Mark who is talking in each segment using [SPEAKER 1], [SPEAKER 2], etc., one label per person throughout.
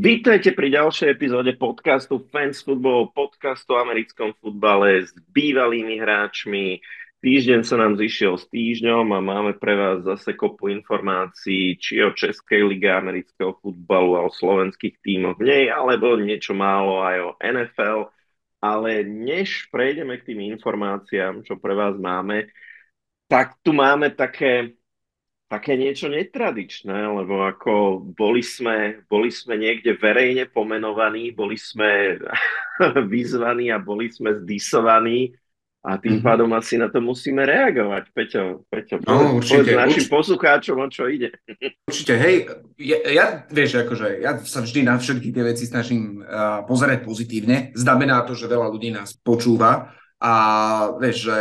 [SPEAKER 1] Vítajte pri ďalšej epizóde podcastu Fans Football, podcastu o americkom futbale s bývalými hráčmi. Týždeň sa nám zišiel s týždňom a máme pre vás zase kopu informácií, či o Českej lige amerického futbalu a o slovenských tímoch v nej, alebo niečo málo aj o NFL. Ale než prejdeme k tým informáciám, čo pre vás máme, tak tu máme také také niečo netradičné, lebo ako boli sme, boli sme niekde verejne pomenovaní, boli sme vyzvaní a boli sme zdisovaní a tým mm-hmm. pádom asi na to musíme reagovať. Peťo, Peťo no, povedz, určite, povedz našim určite. poslucháčom, o čo ide.
[SPEAKER 2] Určite, hej, ja, ja, vieš, akože ja sa vždy na všetky tie veci snažím uh, pozerať pozitívne. Znamená to, že veľa ľudí nás počúva a vieš, že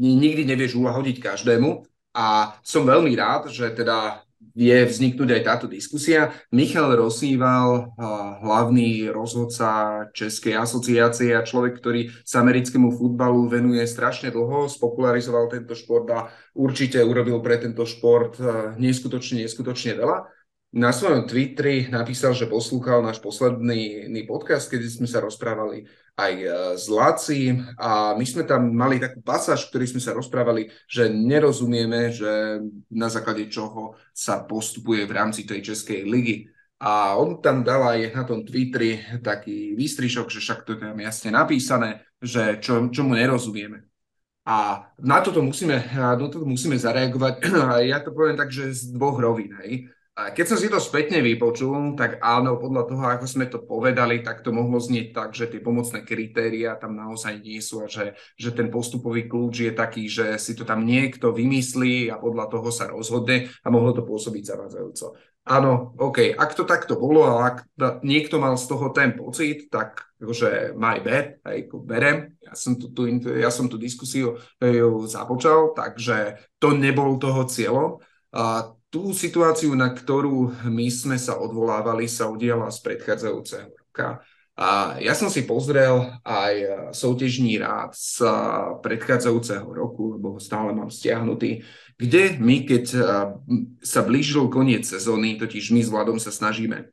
[SPEAKER 2] nikdy nevieš uhodiť každému, a som veľmi rád, že teda vie vzniknúť aj táto diskusia. Michal Rosíval, hlavný rozhodca Českej asociácie a človek, ktorý sa americkému futbalu venuje strašne dlho, spopularizoval tento šport a určite urobil pre tento šport neskutočne, neskutočne veľa na svojom Twitteri napísal, že poslúchal náš posledný podcast, kedy sme sa rozprávali aj e, s Lacím a my sme tam mali takú pasáž, v ktorej sme sa rozprávali, že nerozumieme, že na základe čoho sa postupuje v rámci tej Českej ligy. A on tam dal aj na tom Twitteri taký výstrišok, že však to je tam jasne napísané, že čo, čomu nerozumieme. A na toto musíme, na toto musíme zareagovať. Ja to poviem tak, že z dvoch rovín. Hej. Keď som si to spätne vypočul, tak áno, podľa toho, ako sme to povedali, tak to mohlo znieť tak, že tie pomocné kritéria tam naozaj nie sú a že, že ten postupový kľúč je taký, že si to tam niekto vymyslí a podľa toho sa rozhodne a mohlo to pôsobiť zavádzajúco. Áno, OK, ak to takto bolo a ak niekto mal z toho ten pocit, tak akože my bad, aj berem. Ja som tu, tu, ja som tú diskusiu započal, takže to nebol toho cieľom. A tú situáciu, na ktorú my sme sa odvolávali, sa udiala z predchádzajúceho roka. A ja som si pozrel aj souťažní rád z predchádzajúceho roku, lebo ho stále mám stiahnutý, kde my, keď sa blížil koniec sezóny, totiž my s Vladom sa snažíme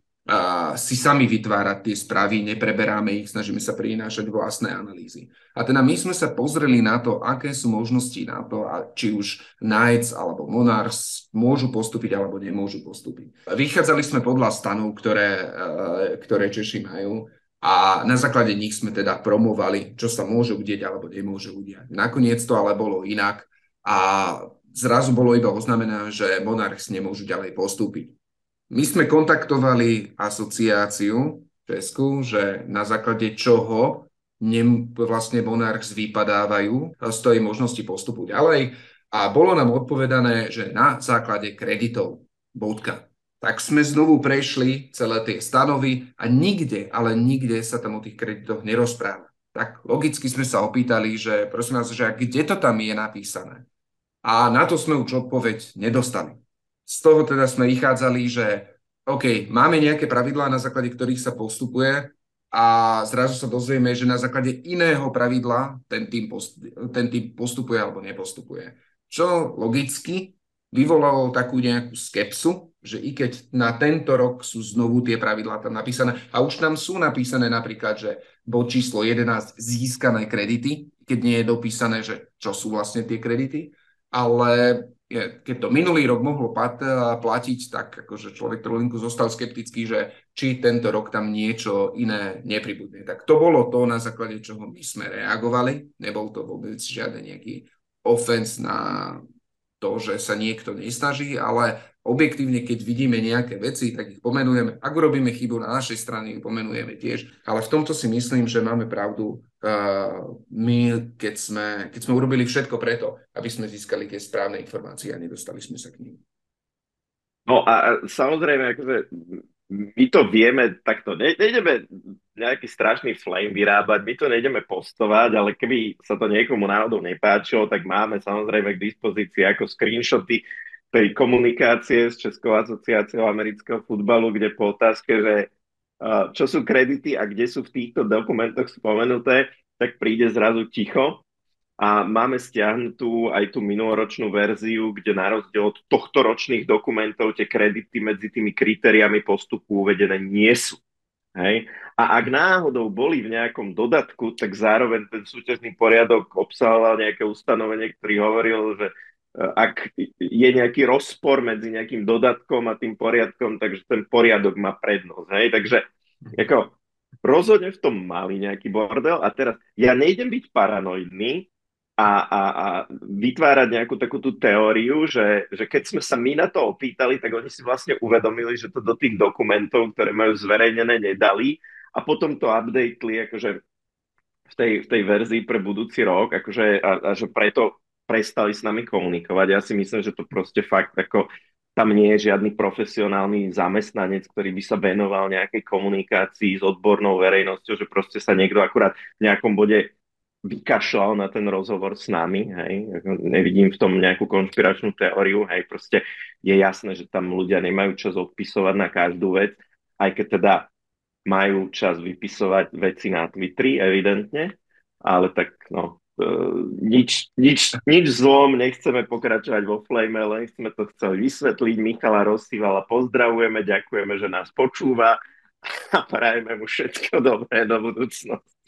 [SPEAKER 2] si sami vytvárať tie správy, nepreberáme ich, snažíme sa prinášať vlastné analýzy. A teda my sme sa pozreli na to, aké sú možnosti na to, a či už Knights alebo Monars môžu postúpiť alebo nemôžu postúpiť. Vychádzali sme podľa stanov, ktoré, e, ktoré Češi majú a na základe nich sme teda promovali, čo sa môže udieť alebo nemôže udiať. Nakoniec to ale bolo inak a zrazu bolo iba oznamené, že Monarchs nemôžu ďalej postúpiť. My sme kontaktovali asociáciu Česku, že na základe čoho nem, vlastne Monarchs vypadávajú z tej možnosti postupu ďalej. A bolo nám odpovedané, že na základe kreditov. Bodka. Tak sme znovu prešli celé tie stanovy a nikde, ale nikde sa tam o tých kreditoch nerozpráva. Tak logicky sme sa opýtali, že prosím vás, že kde to tam je napísané? A na to sme už odpoveď nedostali. Z toho teda sme vychádzali, že OK, máme nejaké pravidlá, na základe ktorých sa postupuje a zrazu sa dozvieme, že na základe iného pravidla ten tým, post, ten tým postupuje alebo nepostupuje. Čo logicky vyvolalo takú nejakú skepsu, že i keď na tento rok sú znovu tie pravidlá tam napísané a už tam sú napísané napríklad, že bod číslo 11 získané kredity, keď nie je dopísané, že čo sú vlastne tie kredity, ale je, keď to minulý rok mohlo pat, platiť, tak akože človek trolinku zostal skeptický, že či tento rok tam niečo iné nepribudne. Tak to bolo to, na základe čoho my sme reagovali. Nebol to vôbec žiaden nejaký offense na to, že sa niekto nesnaží, ale objektívne, keď vidíme nejaké veci, tak ich pomenujeme. Ak urobíme chybu na našej strane, ich pomenujeme tiež. Ale v tomto si myslím, že máme pravdu uh, my, keď sme, keď sme urobili všetko preto, aby sme získali tie správne informácie a nedostali sme sa k ním.
[SPEAKER 1] No a samozrejme, akože my to vieme takto, ne, nejdeme nejaký strašný flame vyrábať, my to nejdeme postovať, ale keby sa to niekomu náhodou nepáčilo, tak máme samozrejme k dispozícii ako screenshoty tej komunikácie s Českou asociáciou amerického futbalu, kde po otázke, že čo sú kredity a kde sú v týchto dokumentoch spomenuté, tak príde zrazu ticho a máme stiahnutú aj tú minuloročnú verziu, kde na rozdiel od tohto ročných dokumentov tie kredity medzi tými kritériami postupu uvedené nie sú. Hej? A ak náhodou boli v nejakom dodatku, tak zároveň ten súťažný poriadok obsahoval nejaké ustanovenie, ktorý hovoril, že ak je nejaký rozpor medzi nejakým dodatkom a tým poriadkom, takže ten poriadok má prednosť. Hej? Takže ako, rozhodne v tom mali nejaký bordel a teraz ja nejdem byť paranoidný, a, a, a vytvárať nejakú takú tú teóriu, že, že keď sme sa my na to opýtali, tak oni si vlastne uvedomili, že to do tých dokumentov, ktoré majú zverejnené, nedali a potom to updateli akože v tej, v tej verzii pre budúci rok akože, a, a že preto prestali s nami komunikovať. Ja si myslím, že to proste fakt ako tam nie je žiadny profesionálny zamestnanec, ktorý by sa venoval nejakej komunikácii s odbornou verejnosťou, že proste sa niekto akurát v nejakom bode vykašľal na ten rozhovor s nami, hej, nevidím v tom nejakú konšpiračnú teóriu, hej, proste je jasné, že tam ľudia nemajú čas odpisovať na každú vec, aj keď teda majú čas vypisovať veci na Twitteri, evidentne, ale tak no, nič, nič, nič zlom, nechceme pokračovať vo flame, len chceme to chceli vysvetliť. Michala Rosívala pozdravujeme, ďakujeme, že nás počúva a prajeme mu všetko dobré do budúcnosti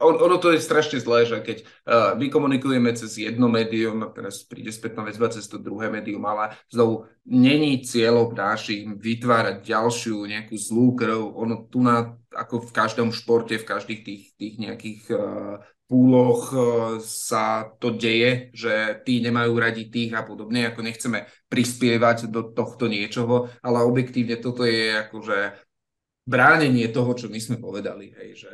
[SPEAKER 2] on, ono to je strašne zlé, že keď uh, my komunikujeme cez jedno médium a teraz príde spätná väzba cez to druhé médium, ale znovu není cieľom našim vytvárať ďalšiu nejakú zlú krv. Ono tu na, ako v každom športe, v každých tých, tých nejakých uh, púloch uh, sa to deje, že tí nemajú radi tých a podobne, ako nechceme prispievať do tohto niečoho, ale objektívne toto je akože bránenie toho, čo my sme povedali, hej, že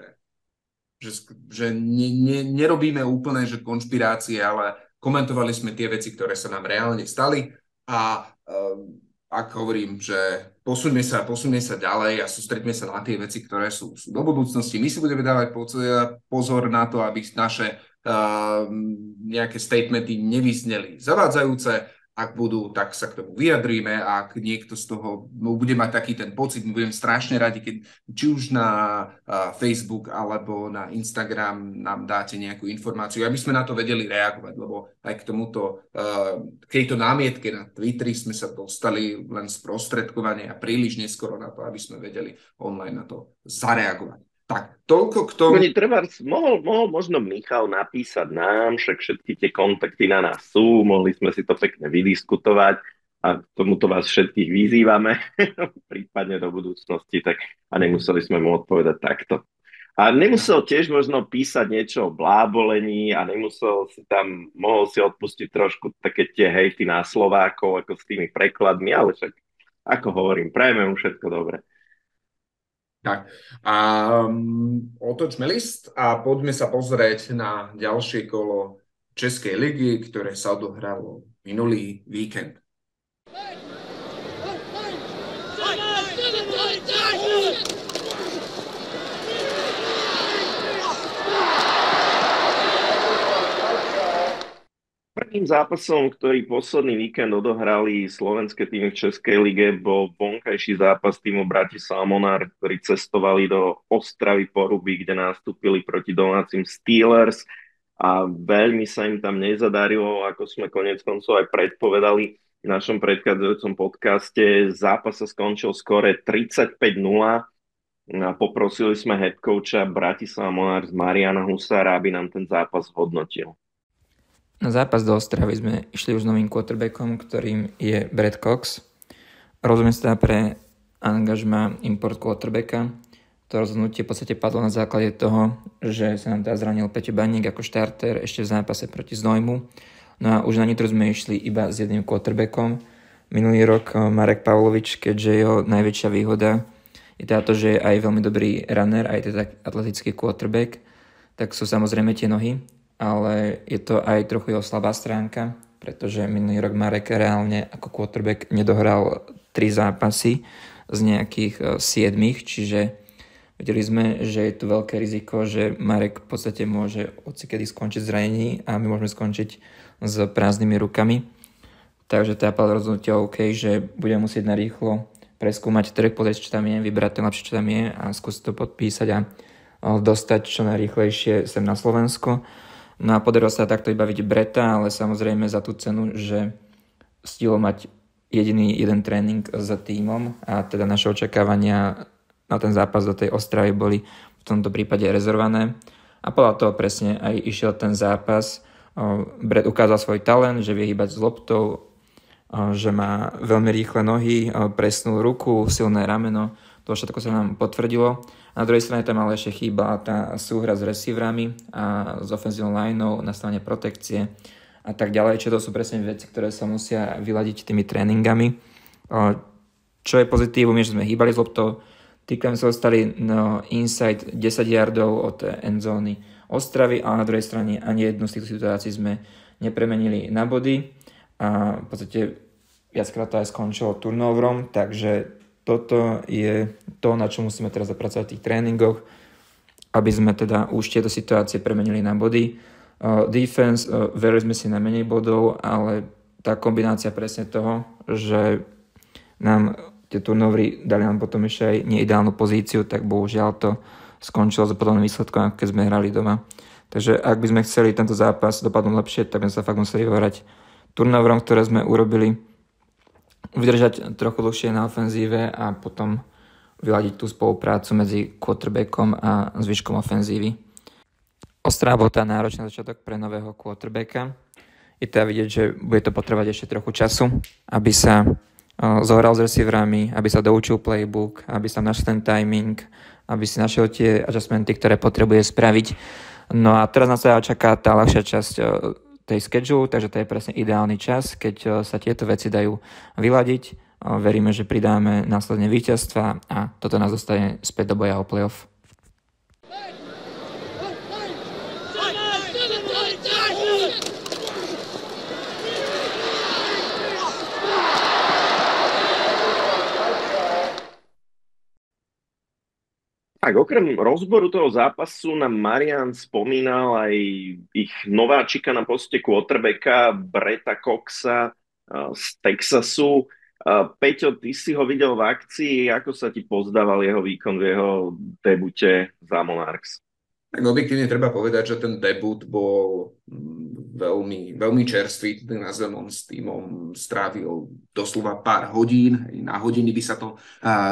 [SPEAKER 2] že, že ne, ne, nerobíme úplne že konšpirácie, ale komentovali sme tie veci, ktoré sa nám reálne stali a uh, ak hovorím, že posuňme sa, posuňme sa ďalej a sústredíme sa na tie veci, ktoré sú, sú do budúcnosti. My si budeme dávať pozor na to, aby naše uh, nejaké statementy nevyzneli zavádzajúce, ak budú, tak sa k tomu vyjadríme ak niekto z toho no, bude mať taký ten pocit, my budem strašne radi, keď či už na uh, Facebook alebo na Instagram nám dáte nejakú informáciu, aby sme na to vedeli reagovať, lebo aj k tomuto, uh, k tejto námietke na Twitteri sme sa dostali len sprostredkovanie a príliš neskoro na to, aby sme vedeli online na to zareagovať. Tak, toľko k tomu.
[SPEAKER 1] Oni treba, mohol, mohol možno Michal napísať nám, však všetky tie kontakty na nás sú, mohli sme si to pekne vydiskutovať a tomuto vás všetkých vyzývame, prípadne do budúcnosti, tak a nemuseli sme mu odpovedať takto. A nemusel tiež možno písať niečo o blábolení a nemusel si tam, mohol si odpustiť trošku také tie hejty na Slovákov, ako s tými prekladmi, ale však, ako hovorím, prajeme mu všetko dobre.
[SPEAKER 2] Tak. A um, otočme list a poďme sa pozrieť na ďalšie kolo Českej ligy, ktoré sa odohralo minulý víkend.
[SPEAKER 1] Prvým zápasom, ktorý posledný víkend odohrali slovenské týmy v Českej lige, bol vonkajší zápas týmu Bratislava Monár, ktorí cestovali do Ostravy Poruby, kde nastúpili proti domácim Steelers a veľmi sa im tam nezadarilo, ako sme konec koncov aj predpovedali v našom predchádzajúcom podcaste. Zápas sa skončil skore 35-0 a poprosili sme head coacha Bratislava z Mariana Husára, aby nám ten zápas hodnotil.
[SPEAKER 3] Na zápas do Ostravy sme išli už novým quarterbackom, ktorým je Brad Cox. Rozumiem sa pre angažma import quarterbacka. To rozhodnutie v podstate padlo na základe toho, že sa nám teda zranil Peťo Baník ako štarter ešte v zápase proti Znojmu. No a už na Nitru sme išli iba s jedným quarterbackom. Minulý rok Marek Pavlovič, keďže jeho najväčšia výhoda je táto, že je aj veľmi dobrý runner, aj teda atletický quarterback, tak sú samozrejme tie nohy ale je to aj trochu jeho slabá stránka, pretože minulý rok Marek reálne ako quarterback nedohral tri zápasy z nejakých 7, e, čiže vedeli sme, že je tu veľké riziko, že Marek v podstate môže odsikedy skončiť zranení a my môžeme skončiť s prázdnymi rukami. Takže tá padla rozhodnutie OK, že budeme musieť narýchlo preskúmať trh, pozrieť, čo tam je, vybrať ten lepšie, čo tam je a skúsiť to podpísať a dostať čo najrýchlejšie sem na Slovensko. No a podarilo sa takto vybaviť Breta, ale samozrejme za tú cenu, že stihol mať jediný jeden tréning s týmom a teda naše očakávania na ten zápas do tej Ostravy boli v tomto prípade rezervované. A podľa toho presne aj išiel ten zápas. Brett ukázal svoj talent, že vie hýbať s loptou, že má veľmi rýchle nohy, presnú ruku, silné rameno. To všetko sa nám potvrdilo. Na druhej strane tam ale ešte chýba tá súhra s receiverami a s ofenzívnou lineou na strane protekcie a tak ďalej, čo to sú presne veci, ktoré sa musia vyladiť tými tréningami. Čo je pozitívum, je, že sme hýbali z loptou, týkam sa dostali no, inside 10 yardov od endzóny Ostravy a na druhej strane ani jednu z týchto situácií sme nepremenili na body a v podstate viackrát to aj skončilo turnoverom, takže toto je to, na čo musíme teraz zapracovať v tých tréningoch, aby sme teda už tieto situácie premenili na body. Uh, defense, uh, verili sme si na menej bodov, ale tá kombinácia presne toho, že nám tie turnovery dali nám potom ešte aj neideálnu pozíciu, tak bohužiaľ to skončilo za podobným výsledkom, keď sme hrali doma. Takže ak by sme chceli tento zápas dopadnúť lepšie, tak by sme sa fakt museli vyhovárať turnoverom, ktoré sme urobili vydržať trochu dlhšie na ofenzíve a potom vyladiť tú spoluprácu medzi quarterbackom a zvyškom ofenzívy. Ostrá bol tá náročná začiatok pre nového quarterbacka. Je teda vidieť, že bude to potrebovať ešte trochu času, aby sa zohral s receiverami, aby sa doučil playbook, aby sa našiel ten timing, aby si našiel tie adjustmenty, ktoré potrebuje spraviť. No a teraz nás sa čaká tá ľahšia časť tej schedule, takže to je presne ideálny čas, keď eh, sa tieto veci dajú vyladiť. Eh, veríme, že pridáme následne víťazstva a toto nás dostane späť do boja o playoff.
[SPEAKER 1] Tak okrem rozboru toho zápasu nám Marian spomínal aj ich nováčika na poste quarterbacka Breta Coxa z Texasu. Peťo, ty si ho videl v akcii, ako sa ti pozdával jeho výkon v jeho debute za Monarchs?
[SPEAKER 2] Tak objektívne treba povedať, že ten debut bol mm, veľmi, veľmi čerstvý, nazvem on s týmom strávil doslova pár hodín, na hodiny by sa to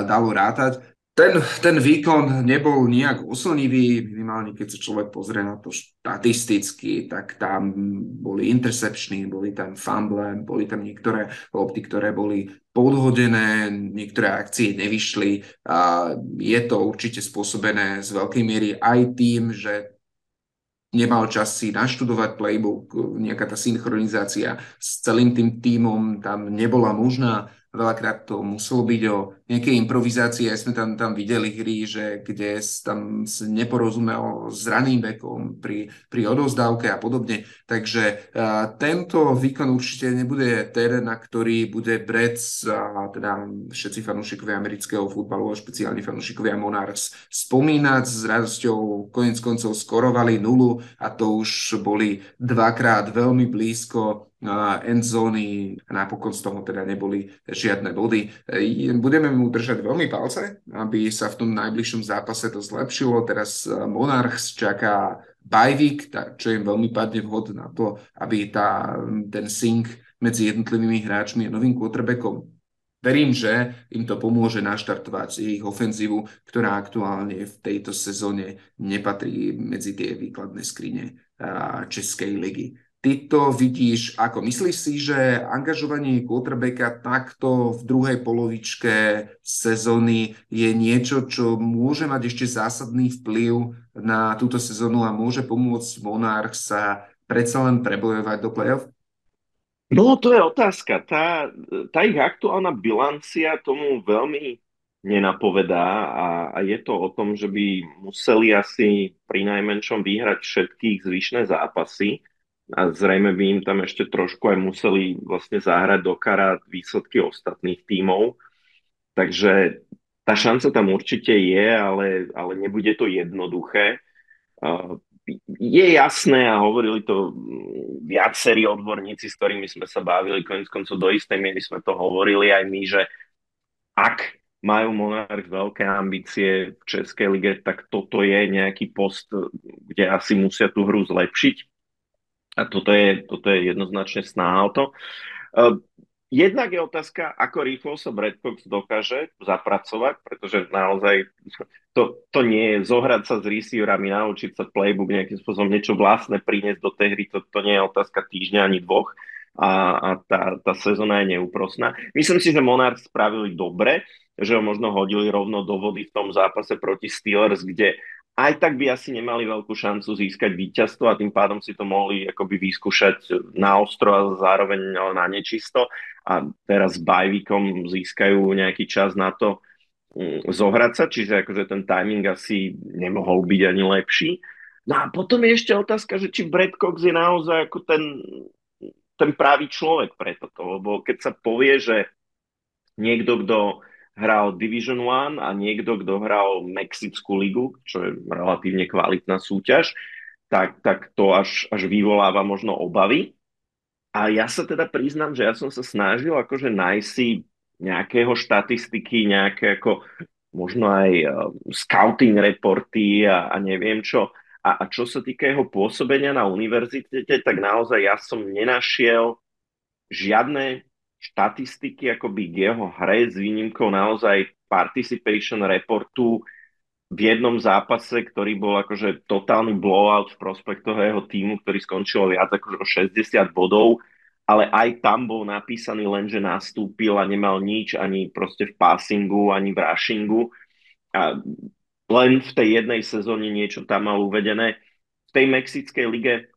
[SPEAKER 2] dalo rátať ten, ten výkon nebol nejak oslnivý, minimálne keď sa človek pozrie na to štatisticky, tak tam boli intercepčný, boli tam fumble, boli tam niektoré lopty, ktoré boli podhodené, niektoré akcie nevyšli a je to určite spôsobené z veľkej miery aj tým, že nemal čas si naštudovať playbook, nejaká tá synchronizácia s celým tým tímom tam nebola možná. Veľakrát to muselo byť o nejakej improvizácii. Aj sme tam, tam videli hry, že kde tam neporozumel s raným vekom pri, pri odovzdávke a podobne. Takže uh, tento výkon určite nebude terén, na ktorý bude Brec a teda všetci fanúšikovia amerického futbalu špeciálne fanúšikovia Monarchs spomínať. S radosťou konec koncov skorovali nulu a to už boli dvakrát veľmi blízko endzóny a napokon z toho teda neboli žiadne body. Budeme mu držať veľmi palce, aby sa v tom najbližšom zápase to zlepšilo. Teraz e, Monarchs čaká Bajvik, čo im veľmi padne vhod na to, aby tá, ten sync medzi jednotlivými hráčmi a novým quarterbackom Verím, že im to pomôže naštartovať ich ofenzívu, ktorá aktuálne v tejto sezóne nepatrí medzi tie výkladné skrine Českej ligy. Ty to vidíš ako? Myslíš si, že angažovanie quarterbacka takto v druhej polovičke sezóny je niečo, čo môže mať ešte zásadný vplyv na túto sezónu a môže pomôcť Monarch sa predsa len prebojovať do play-off?
[SPEAKER 1] No to je otázka. Tá, tá ich aktuálna bilancia tomu veľmi nenapovedá a, a je to o tom, že by museli asi pri najmenšom vyhrať všetkých zvyšné zápasy a zrejme by im tam ešte trošku aj museli vlastne zahrať do karát výsledky ostatných tímov. Takže tá šanca tam určite je, ale, ale nebude to jednoduché. Je jasné a hovorili to viacerí odborníci, s ktorými sme sa bavili, konec koncov do istej miery sme to hovorili aj my, že ak majú Monarch veľké ambície v Českej lige, tak toto je nejaký post, kde asi musia tú hru zlepšiť a toto je, toto je jednoznačne snaha o to. Ehm, jednak je otázka, ako rýchlo sa Brad Cox dokáže zapracovať, pretože naozaj to, to nie je zohrať sa s receiverami, naučiť sa playbook nejakým spôsobom, niečo vlastné priniesť do tej hry, to, to nie je otázka týždňa ani dvoch a, a tá, tá sezóna je neúprosná. Myslím si, že Monarch spravili dobre, že ho možno hodili rovno do vody v tom zápase proti Steelers, kde aj tak by asi nemali veľkú šancu získať víťazstvo a tým pádom si to mohli akoby vyskúšať na ostro a zároveň na nečisto a teraz s bajvíkom získajú nejaký čas na to mm, zohrať sa, čiže akože ten timing asi nemohol byť ani lepší. No a potom je ešte otázka, že či Brad Cox je naozaj ako ten, ten pravý človek pre toto, lebo keď sa povie, že niekto, kto hral Division 1 a niekto, kto hral Mexickú ligu, čo je relatívne kvalitná súťaž, tak, tak to až, až vyvoláva možno obavy. A ja sa teda priznám, že ja som sa snažil akože nájsť si nejakého štatistiky, nejaké ako možno aj uh, scouting reporty a, a neviem čo. A, a čo sa týka jeho pôsobenia na univerzite, tak naozaj ja som nenašiel žiadne štatistiky akoby k jeho hre s výnimkou naozaj participation reportu v jednom zápase, ktorý bol akože totálny blowout v prospech toho jeho týmu, ktorý skončil viac ako 60 bodov, ale aj tam bol napísaný len, že nastúpil a nemal nič ani proste v passingu, ani v rushingu. A len v tej jednej sezóne niečo tam mal uvedené. V tej Mexickej lige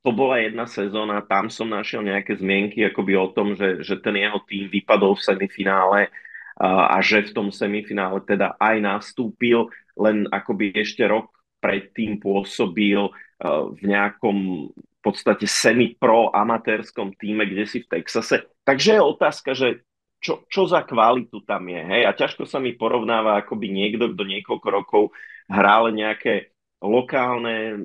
[SPEAKER 1] to bola jedna sezóna, tam som našiel nejaké zmienky akoby o tom, že, že ten jeho tým vypadol v semifinále a, a že v tom semifinále teda aj nastúpil, len akoby ešte rok predtým pôsobil v nejakom v podstate semi-pro amatérskom týme, kde si v Texase. Takže je otázka, že čo, čo za kvalitu tam je. Hej? A ťažko sa mi porovnáva akoby niekto, kto niekoľko rokov hral nejaké lokálne,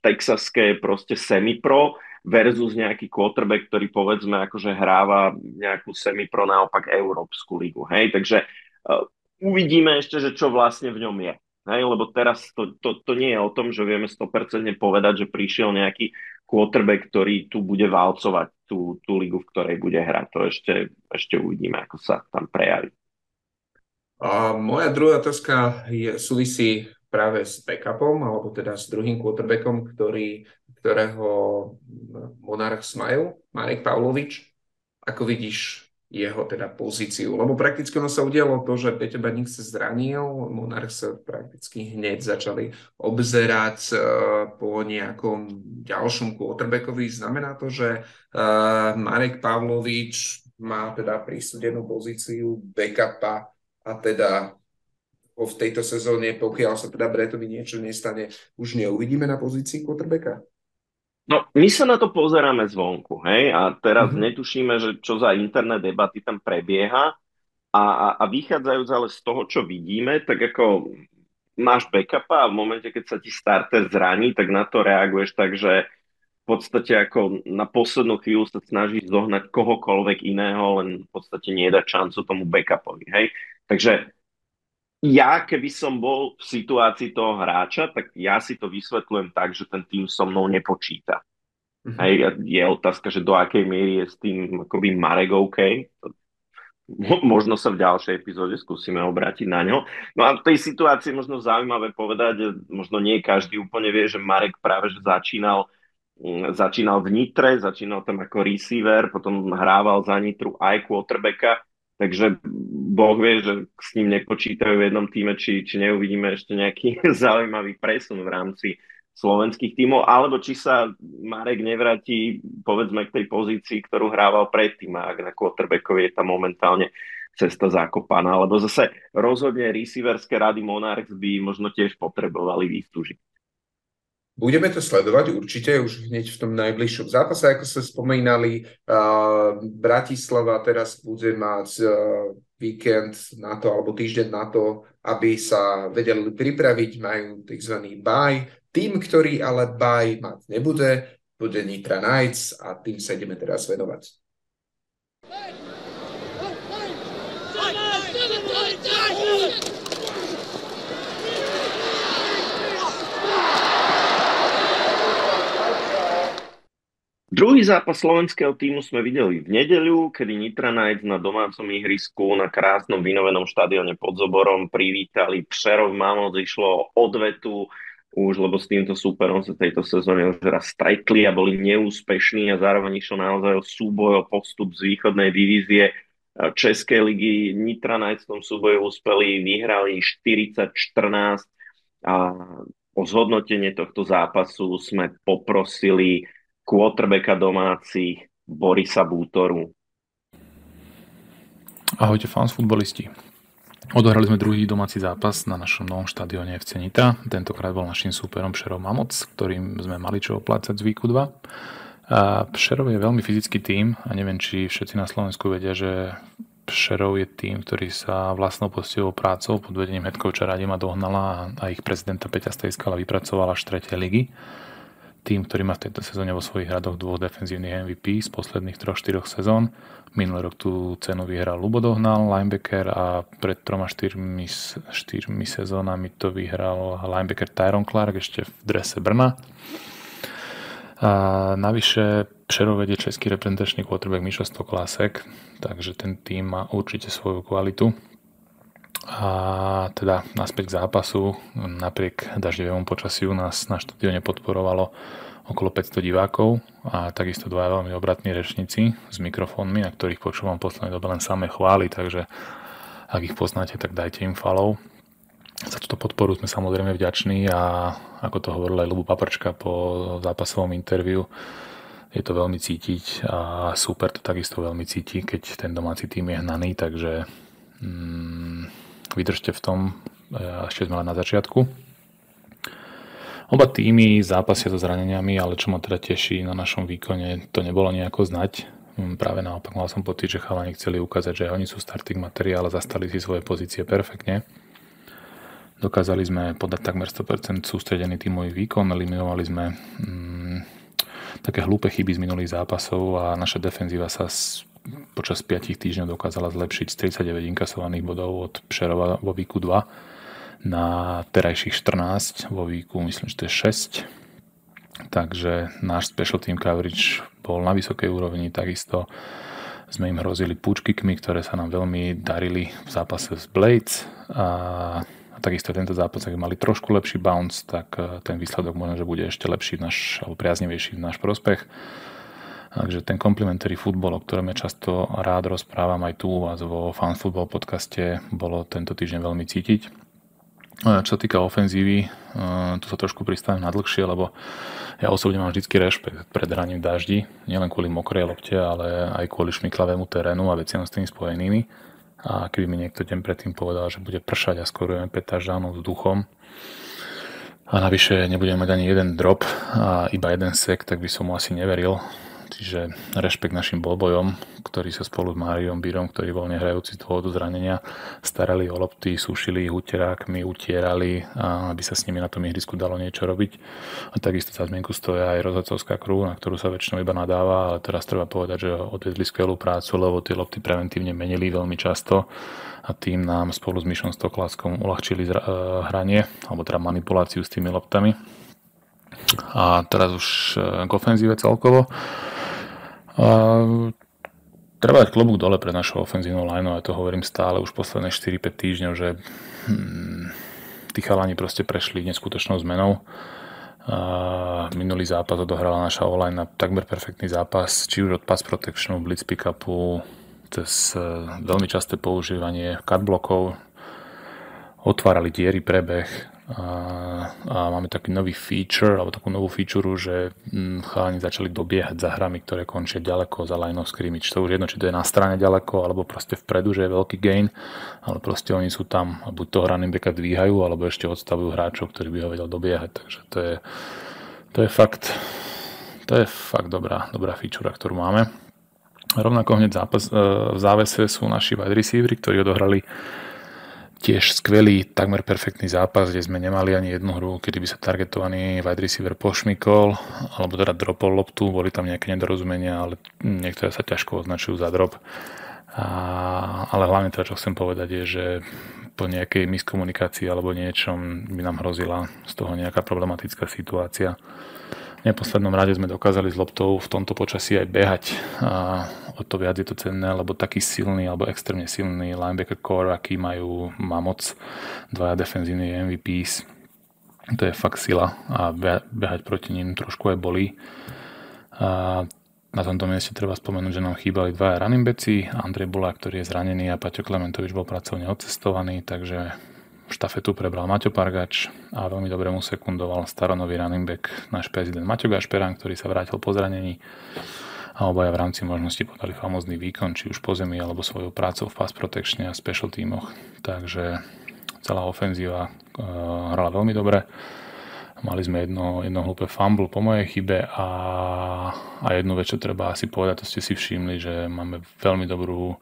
[SPEAKER 1] texaské proste semipro versus nejaký quarterback, ktorý povedzme akože hráva nejakú semipro naopak Európsku ligu. Hej? Takže uh, uvidíme ešte, že čo vlastne v ňom je. Hej? Lebo teraz to, to, to nie je o tom, že vieme 100% povedať, že prišiel nejaký quarterback, ktorý tu bude válcovať tú, tú ligu, v ktorej bude hrať. To ešte, ešte uvidíme, ako sa tam prejaví.
[SPEAKER 2] A moja druhá otázka je, súvisí práve s backupom, alebo teda s druhým quarterbackom, ktorý, ktorého Monarchs majú, Marek Pavlovič. Ako vidíš jeho teda pozíciu? Lebo prakticky ono sa udialo to, že Peťo Baník sa zranil, Monarch sa prakticky hneď začali obzerať uh, po nejakom ďalšom quarterbackovi. Znamená to, že uh, Marek Pavlovič má teda prísudenú pozíciu backupa a teda v tejto sezóne, pokiaľ sa teda Bretovi niečo nestane, už neuvidíme na pozícii quarterbacka?
[SPEAKER 1] No, my sa na to pozeráme zvonku, hej, a teraz mm-hmm. netušíme, že čo za interné debaty tam prebieha a, a, a vychádzajúc ale z toho, čo vidíme, tak ako máš backupa a v momente, keď sa ti starter zraní, tak na to reaguješ tak, že v podstate ako na poslednú chvíľu sa snažíš zohnať kohokoľvek iného, len v podstate nie dať šancu tomu backupovi, hej. Takže ja, keby som bol v situácii toho hráča, tak ja si to vysvetľujem tak, že ten tým so mnou nepočíta. Mm-hmm. Hej, je otázka, že do akej miery je s tým akoby Marek OK. Možno sa v ďalšej epizóde skúsime obrátiť na ňo. No a v tej situácii možno zaujímavé povedať, možno nie každý úplne vie, že Marek práve že začínal mm, začínal v Nitre, začínal tam ako receiver, potom hrával za Nitru aj quarterbacka Takže Boh vie, že s ním nepočítajú v jednom týme, či, či neuvidíme ešte nejaký zaujímavý presun v rámci slovenských tímov, alebo či sa Marek nevráti povedzme k tej pozícii, ktorú hrával predtým a ak na quarterbackovi je tam momentálne cesta zakopaná, alebo zase rozhodne receiverské rady Monarchs by možno tiež potrebovali výstužiť.
[SPEAKER 2] Budeme to sledovať určite už hneď v tom najbližšom zápase, ako sa spomínali. Uh, Bratislava teraz bude mať uh, víkend na to, alebo týždeň na to, aby sa vedeli pripraviť, majú tzv. buy. Tým, ktorý ale buy mať nebude, bude Nitra Knights a tým sa ideme teraz venovať. Hey!
[SPEAKER 1] Druhý zápas slovenského týmu sme videli v nedeľu, kedy Nitra Knights na domácom ihrisku na krásnom vynovenom štadióne pod Zoborom privítali Přerov Mamot, išlo odvetu už, lebo s týmto súperom sa tejto sezóne už raz stretli a boli neúspešní a zároveň išlo naozaj o súboj o postup z východnej divízie Českej ligy. Nitra Knights v tom súboju uspeli, vyhrali 40-14 a o zhodnotenie tohto zápasu sme poprosili quarterbacka domácich Borisa Bútoru.
[SPEAKER 4] Ahojte fans futbolisti. Odohrali sme druhý domáci zápas na našom novom štadióne FC Nitra. Tentokrát bol našim súperom Pšerov Mamoc, ktorým sme mali čo oplácať z výku 2. A Pšerov je veľmi fyzický tím a neviem, či všetci na Slovensku vedia, že Pšerov je tým, ktorý sa vlastnou postivou prácou pod vedením headcoacha Radima dohnala a ich prezidenta Peťa Stejskala vypracovala až 3. ligy tým, ktorý má v tejto sezóne vo svojich hradoch dvoch defenzívnych MVP z posledných 3-4 sezón. Minulý rok tú cenu vyhral Lubo Dohnal, linebacker a pred 3-4 sezónami to vyhral linebacker Tyron Clark ešte v drese Brna. A navyše Přerov vedie český reprezentačný quarterback Mišo Stoklasek, takže ten tým má určite svoju kvalitu. A teda naspäť k zápasu, napriek daždivému počasiu nás na štadióne podporovalo okolo 500 divákov a takisto dva veľmi obratní rečníci s mikrofónmi, na ktorých počúvam poslednej dobe len samé chvály, takže ak ich poznáte, tak dajte im follow. Za túto podporu sme samozrejme vďační a ako to hovoril aj Lubu Paprčka po zápasovom interviu, je to veľmi cítiť a super to takisto veľmi cíti, keď ten domáci tým je hnaný, takže mm, vydržte v tom, e, ešte sme len na začiatku. Oba týmy zápasia so zraneniami, ale čo ma teda teší na našom výkone, to nebolo nejako znať. Mm, práve naopak mal som pocit, že chalani chceli ukázať, že oni sú starting materiál a zastali si svoje pozície perfektne. Dokázali sme podať takmer 100% sústredený tímový výkon, eliminovali sme mm, také hlúpe chyby z minulých zápasov a naša defenzíva sa počas 5 týždňov dokázala zlepšiť z 39 inkasovaných bodov od Pšerova vo výku 2 na terajších 14 vo výku, myslím, že to je 6. Takže náš special team coverage bol na vysokej úrovni, takisto sme im hrozili púčkikmi, ktoré sa nám veľmi darili v zápase s Blades a, a takisto tento zápas, ak mali trošku lepší bounce, tak eh, ten výsledok možno, že bude ešte lepší v náš, alebo priaznivejší v náš prospech. Takže ten komplementary futbol, o ktorom ja často rád rozprávam aj tu u vás vo Fans Football podcaste, bolo tento týždeň veľmi cítiť. Čo sa týka ofenzívy, e, tu sa trošku pristavím na dlhšie, lebo ja osobne mám vždy rešpekt pred hraním daždi, nielen kvôli mokrej lopte, ale aj kvôli šmiklavému terénu a veciam s tým spojenými. A keby mi niekto deň predtým povedal, že bude pršať a skorujeme 5 touchdownov s duchom, a navyše nebudeme mať ani jeden drop a iba jeden sek, tak by som mu asi neveril. Čiže rešpekt našim bolbojom, ktorí sa spolu s Máriom Bírom, ktorý bol nehrajúci z dôvodu zranenia, starali o lopty, sušili ich uterákmi, utierali, aby sa s nimi na tom ihrisku dalo niečo robiť. A takisto za zmienku stoja aj rozhodcovská krú, na ktorú sa väčšinou iba nadáva, ale teraz treba povedať, že odvedli skvelú prácu, lebo tie lopty preventívne menili veľmi často a tým nám spolu s Myšom Stokláskom uľahčili eh, hranie, alebo teda manipuláciu s tými loptami. A teraz už eh, k ofenzíve celkovo. Treba dať klobúk dole pre našu ofenzívnu lineu, a to hovorím stále už posledné 4-5 týždňov, že hmm, tí chalani proste prešli neskutočnou zmenou. A minulý zápas odohrala naša online na takmer perfektný zápas, či už od pass protectionu, blitz pickupu, cez e, veľmi časté používanie cutblokov, otvárali diery prebeh, a, a máme taký nový feature, alebo takú novú feature, že hm, chalani začali dobiehať za hrami, ktoré končia ďaleko za line of scrimmage. To už jedno, či to je na strane ďaleko, alebo proste vpredu, že je veľký gain, ale proste oni sú tam a buď to hraným beka dvíhajú, alebo ešte odstavujú hráčov, ktorí by ho vedel dobiehať. Takže to je, to je fakt, to je fakt dobrá, dobrá feature, ktorú máme. Rovnako hneď zápas, e, v závese sú naši wide receivery, ktorí odohrali tiež skvelý, takmer perfektný zápas, kde sme nemali ani jednu hru, kedy by sa targetovaný wide receiver pošmikol, alebo teda dropol loptu, boli tam nejaké nedorozumenia, ale niektoré sa ťažko označujú za drop. A, ale hlavne to, čo chcem povedať, je, že po nejakej miskomunikácii alebo niečom by nám hrozila z toho nejaká problematická situácia. neposlednom rade sme dokázali s loptou v tomto počasí aj behať. A o to viac je to cenné, lebo taký silný alebo extrémne silný linebacker core, aký majú Mamoc, dvaja defenzívni MVPs, to je fakt sila a behať proti ním trošku aj bolí. A na tomto mieste treba spomenúť, že nám chýbali dvaja running backi, Andrej Bula, ktorý je zranený a Paťo Klementovič bol pracovne odcestovaný, takže štafetu prebral Maťo Pargač a veľmi dobre mu sekundoval staronový running back náš prezident Maťo Gašperán, ktorý sa vrátil po zranení a obaja v rámci možnosti podali famozný výkon, či už po zemi alebo svojou prácou v pass protection a special tímoch. Takže celá ofenzíva uh, hrala veľmi dobre Mali sme jedno, jedno hlúpe fumble po mojej chybe a, a jednu vec, čo treba asi povedať, to ste si všimli, že máme veľmi dobrú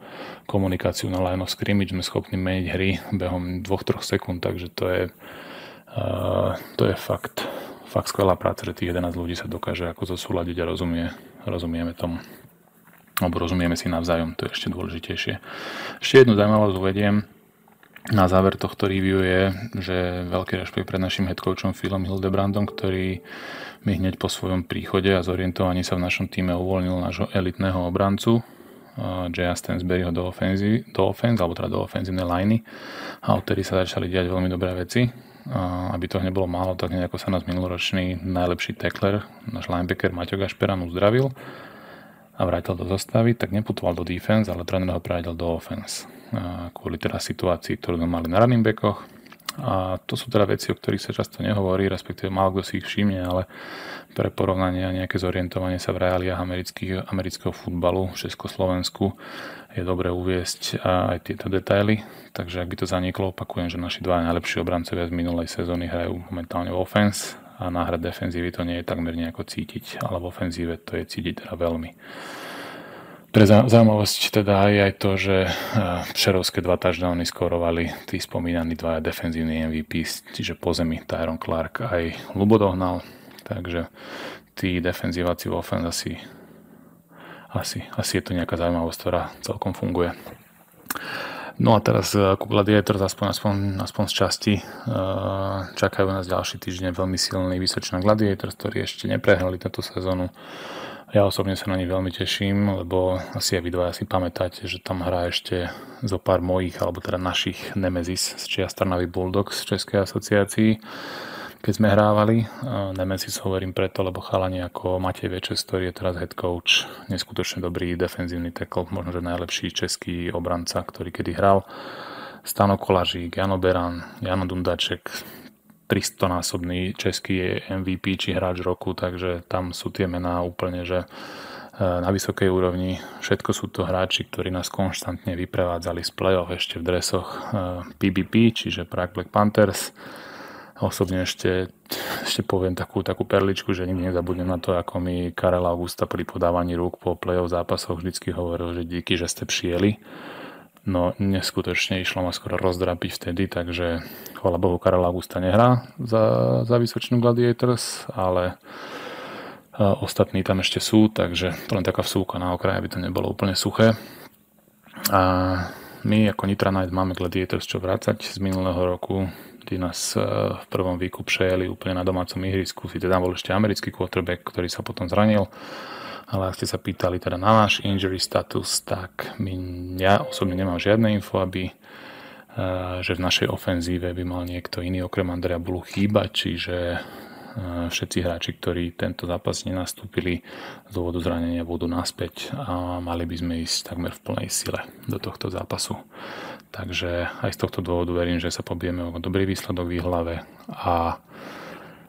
[SPEAKER 4] komunikáciu na line of scrimmage, sme schopní meniť hry behom 2-3 sekúnd, takže to je, uh, to je fakt, fakt skvelá práca, že tých 11 ľudí sa dokáže ako zosúľadiť a rozumie, rozumieme tomu alebo rozumieme si navzájom, to je ešte dôležitejšie. Ešte jednu zaujímavosť uvediem, na záver tohto review je, že veľký rešpekt pred našim headcoachom Philom Hildebrandom, ktorý mi hneď po svojom príchode a zorientovaní sa v našom týme uvoľnil nášho elitného obrancu, Jaya Stansberryho do offense, do offense, alebo teda do ofenzívnej liney a odtedy sa začali diať veľmi dobré veci. Aby toho nebolo málo, tak nejako sa nás minuloročný najlepší tackler, náš linebacker Maťo Gašperan uzdravil a vrátil do zostavy, tak neputoval do defense, ale tréner ho preradil do offense kvôli teda situácii, ktorú sme mali na running backoch. A to sú teda veci, o ktorých sa často nehovorí, respektíve málo kto si ich všimne, ale pre porovnanie a nejaké zorientovanie sa v reáliách amerického futbalu v Československu je dobre uviesť aj tieto detaily. Takže ak by to zaniklo, opakujem, že naši dva najlepší obrancovia z minulej sezóny hrajú momentálne v offense a náhrad defenzívy to nie je takmer nejako cítiť, ale v ofenzíve to je cítiť teda veľmi. Pre zaujímavosť teda je aj to, že Šerovské dva touchdowny skorovali tí spomínaní dvaja defenzívni MVP, čiže po zemi Tyron Clark aj Lubo dohnal, takže tí defenzívaci v offense asi, asi, asi je to nejaká zaujímavosť, ktorá celkom funguje. No a teraz ku Gladiators aspoň, aspoň, aspoň z časti čakajú nás ďalší týždeň veľmi silný Vysočná Gladiators, ktorí ešte neprehrali túto sezónu ja osobne sa na nich veľmi teším, lebo asi aj vy dva si pamätáte, že tam hrá ešte zo pár mojich, alebo teda našich Nemezis z Čia Trnavy Bulldogs z Českej asociácii, keď sme hrávali. Nemesis hovorím preto, lebo chalani ako Matej Večes, ktorý je teraz head coach, neskutočne dobrý defenzívny tackle, možno že najlepší český obranca, ktorý kedy hral. Stano Kolažík, Jano Beran, Jano Dundaček, 300-násobný český MVP či hráč roku, takže tam sú tie mená úplne, že e, na vysokej úrovni. Všetko sú to hráči, ktorí nás konštantne vyprevádzali z play-off ešte v dresoch PBP, e, čiže Prague Black Panthers. Osobne ešte, ešte poviem takú, takú perličku, že nikdy nezabudnem na to, ako mi Karel Augusta pri podávaní rúk po play-off zápasoch vždycky hovoril, že díky, že ste přijeli No neskutočne išlo ma skoro rozdrapiť vtedy, takže chvala Bohu Karel Augusta nehrá za, za Vysočnú Gladiators, ale ostatní tam ešte sú, takže to len taká vsúka na okraj, aby to nebolo úplne suché. A my ako Nitra Night máme Gladiators čo vrácať z minulého roku, tí nás v prvom výku přejeli úplne na domácom ihrisku, si tam bol ešte americký quarterback, ktorý sa potom zranil ale ak ste sa pýtali teda na náš injury status, tak my, ja osobne nemám žiadne info, aby eh, že v našej ofenzíve by mal niekto iný okrem Andrea Bulu chýbať, čiže eh, všetci hráči, ktorí tento zápas nenastúpili z dôvodu zranenia budú naspäť a mali by sme ísť takmer v plnej sile do tohto zápasu. Takže aj z tohto dôvodu verím, že sa pobijeme o dobrý výsledok v hlave a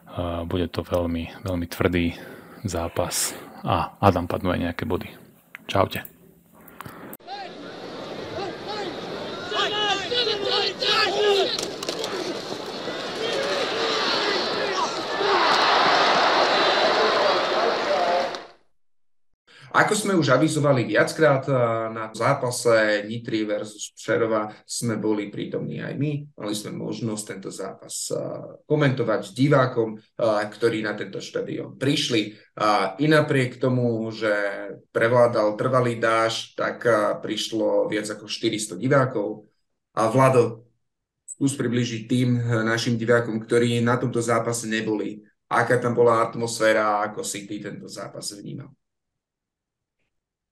[SPEAKER 4] eh, bude to veľmi, veľmi tvrdý zápas a Adam padnú aj nejaké body. Čaute.
[SPEAKER 2] Ako sme už avizovali viackrát eh, na zápase Nitry versus Přerova, sme boli prítomní aj my. Mali sme možnosť tento zápas eh, komentovať s divákom, eh, ktorí na tento štadión prišli. I napriek tomu, že prevládal trvalý dáž, tak prišlo viac ako 400 divákov. A Vlado, skús približiť tým našim divákom, ktorí na tomto zápase neboli. aká tam bola atmosféra, ako si ty tento zápas vnímal.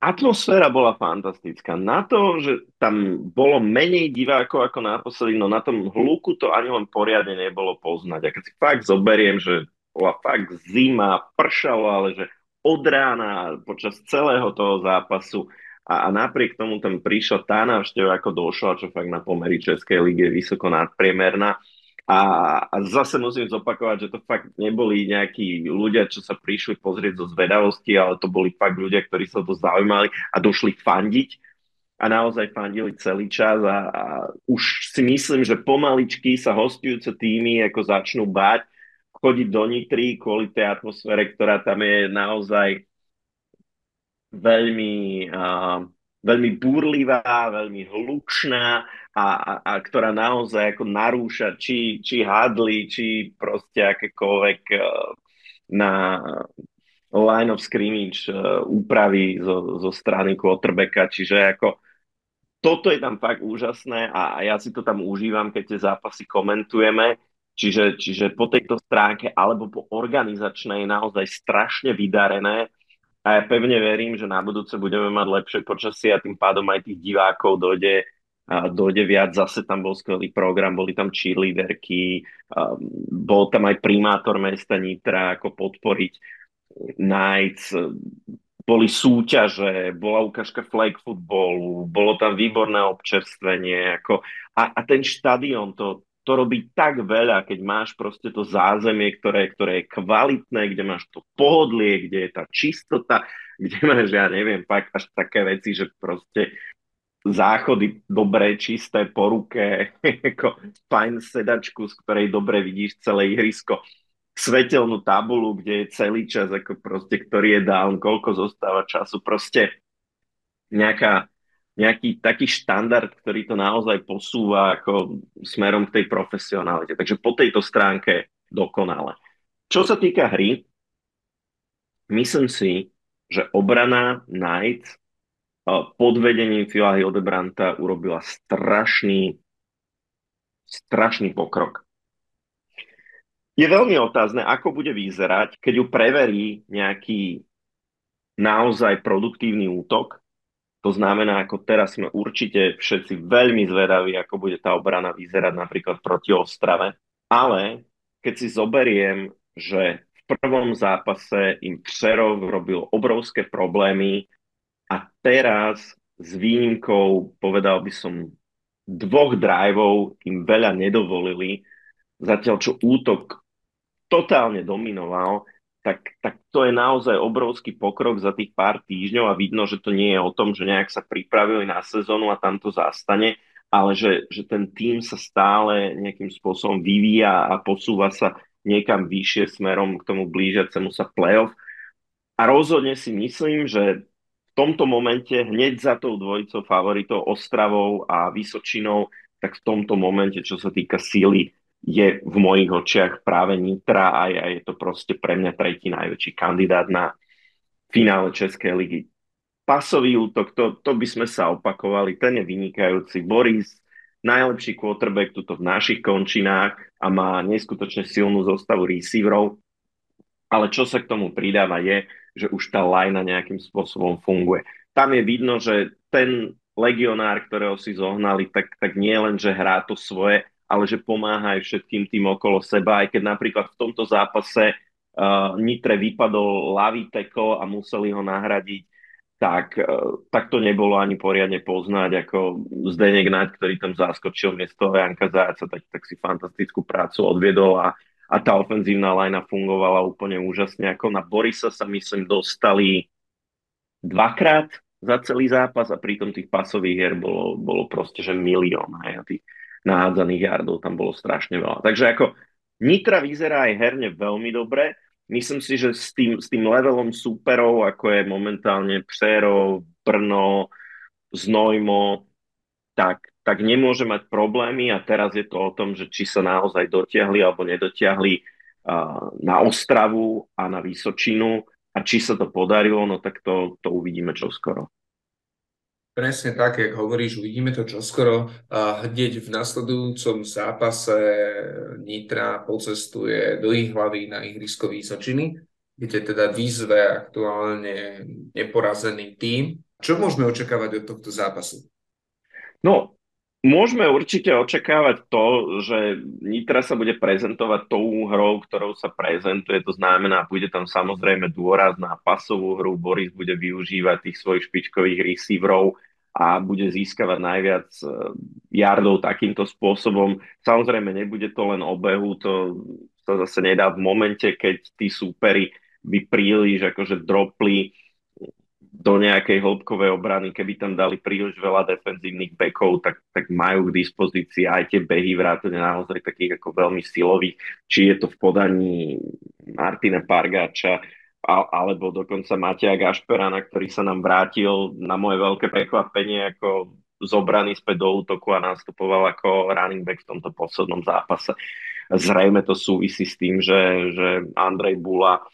[SPEAKER 1] Atmosféra bola fantastická. Na to, že tam bolo menej divákov ako naposledy, no na tom hluku to ani len poriadne nebolo poznať. A keď si fakt zoberiem, že bola fakt zima, pršalo, ale že od rána počas celého toho zápasu a, a napriek tomu tam prišla tá návšteva, ako došla, čo fakt na pomery Českej ligy je vysoko nadpriemerná. A, a zase musím zopakovať, že to fakt neboli nejakí ľudia, čo sa prišli pozrieť zo zvedavosti, ale to boli fakt ľudia, ktorí sa to zaujímali a došli fandiť. A naozaj fandili celý čas a, a už si myslím, že pomaličky sa hostujúce týmy ako začnú báť chodiť do Nitry kvôli tej atmosfére, ktorá tam je naozaj veľmi, uh, veľmi búrlivá, veľmi hlučná a, a, ktorá naozaj ako narúša či, či hadly, či proste akékoľvek uh, na line of scrimmage uh, úpravy zo, zo strany quarterbacka, čiže ako toto je tam fakt úžasné a, a ja si to tam užívam, keď tie zápasy komentujeme, čiže, čiže po tejto stránke alebo po organizačnej naozaj strašne vydarené a ja pevne verím, že na budúce budeme mať lepšie počasie a tým pádom aj tých divákov dojde a dojde viac, zase tam bol skvelý program, boli tam cheerleaderky, bol tam aj primátor mesta Nitra, ako podporiť Knights, boli súťaže, bola ukážka flag footballu, bolo tam výborné občerstvenie, ako, a, a ten štadión to, to robí tak veľa, keď máš proste to zázemie, ktoré, ktoré je kvalitné, kde máš to pohodlie, kde je tá čistota, kde máš, ja neviem, fakt až také veci, že proste záchody dobré, čisté po ruke, ako fajn sedačku, z ktorej dobre vidíš celé ihrisko, svetelnú tabulu, kde je celý čas, ako proste, ktorý je down, koľko zostáva času, proste nejaká, nejaký taký štandard, ktorý to naozaj posúva ako smerom k tej profesionalite. Takže po tejto stránke dokonale. Čo sa týka hry, myslím si, že obrana Knights pod vedením Fila Hildebranta urobila strašný, strašný pokrok. Je veľmi otázne, ako bude vyzerať, keď ju preverí nejaký naozaj produktívny útok. To znamená, ako teraz sme určite všetci veľmi zvedaví, ako bude tá obrana vyzerať napríklad proti Ostrave. Ale keď si zoberiem, že v prvom zápase im Přerov robil obrovské problémy a teraz s výnimkou, povedal by som, dvoch drivov im veľa nedovolili, zatiaľ čo útok totálne dominoval, tak, tak to je naozaj obrovský pokrok za tých pár týždňov a vidno, že to nie je o tom, že nejak sa pripravili na sezónu a tam to zastane, ale že, že ten tým sa stále nejakým spôsobom vyvíja a posúva sa niekam vyššie smerom k tomu blížiacemu sa playoff. A rozhodne si myslím, že tomto momente hneď za tou dvojicou favoritov Ostravou a Vysočinou, tak v tomto momente, čo sa týka síly, je v mojich očiach práve Nitra a je, to proste pre mňa tretí najväčší kandidát na finále Českej ligy. Pasový útok, to, to by sme sa opakovali, ten je vynikajúci. Boris, najlepší quarterback tuto v našich končinách a má neskutočne silnú zostavu receiverov. Ale čo sa k tomu pridáva je, že už tá lajna nejakým spôsobom funguje. Tam je vidno, že ten legionár, ktorého si zohnali, tak, tak nie len, že hrá to svoje, ale že pomáha aj všetkým tým okolo seba, aj keď napríklad v tomto zápase uh, Nitre vypadol lavý teko a museli ho nahradiť, tak, uh, tak to nebolo ani poriadne poznať, ako Zdenek Naď, ktorý tam zaskočil miesto Janka Zajaca, tak, tak si fantastickú prácu odviedol a a tá ofenzívna lajna fungovala úplne úžasne. Ako na Borisa sa myslím dostali dvakrát za celý zápas a pritom tých pasových hier bolo, bolo proste, že milión. Hej, a tých nahádzaných jardov tam bolo strašne veľa. Takže ako Nitra vyzerá aj herne veľmi dobre. Myslím si, že s tým, s tým levelom súperov, ako je momentálne Přerov, Brno, Znojmo, tak tak nemôže mať problémy a teraz je to o tom, že či sa naozaj dotiahli alebo nedotiahli na Ostravu a na Vysočinu a či sa to podarilo, no tak to, to uvidíme čoskoro.
[SPEAKER 2] Presne tak, jak hovoríš, uvidíme to čoskoro. Hneď v nasledujúcom zápase Nitra pocestuje do ich hlavy na ihrisko Výsočiny, kde teda výzve aktuálne neporazený tým. Čo môžeme očakávať od tohto zápasu?
[SPEAKER 1] No, môžeme určite očakávať to, že Nitra sa bude prezentovať tou hrou, ktorou sa prezentuje. To znamená, bude tam samozrejme dôraz na pasovú hru. Boris bude využívať tých svojich špičkových receiverov a bude získavať najviac e, yardov takýmto spôsobom. Samozrejme, nebude to len obehu, to sa zase nedá v momente, keď tí súperi by príliš akože dropli do nejakej hĺbkovej obrany, keby tam dali príliš veľa defenzívnych bekov, tak, tak majú k dispozícii aj tie behy vrátane naozaj takých ako veľmi silových, či je to v podaní Martina Pargáča, alebo dokonca Matia Gašperana, ktorý sa nám vrátil na moje veľké prekvapenie ako zobraný späť do útoku a nastupoval ako running back v tomto poslednom zápase. Zrejme to súvisí s tým, že, že Andrej Bula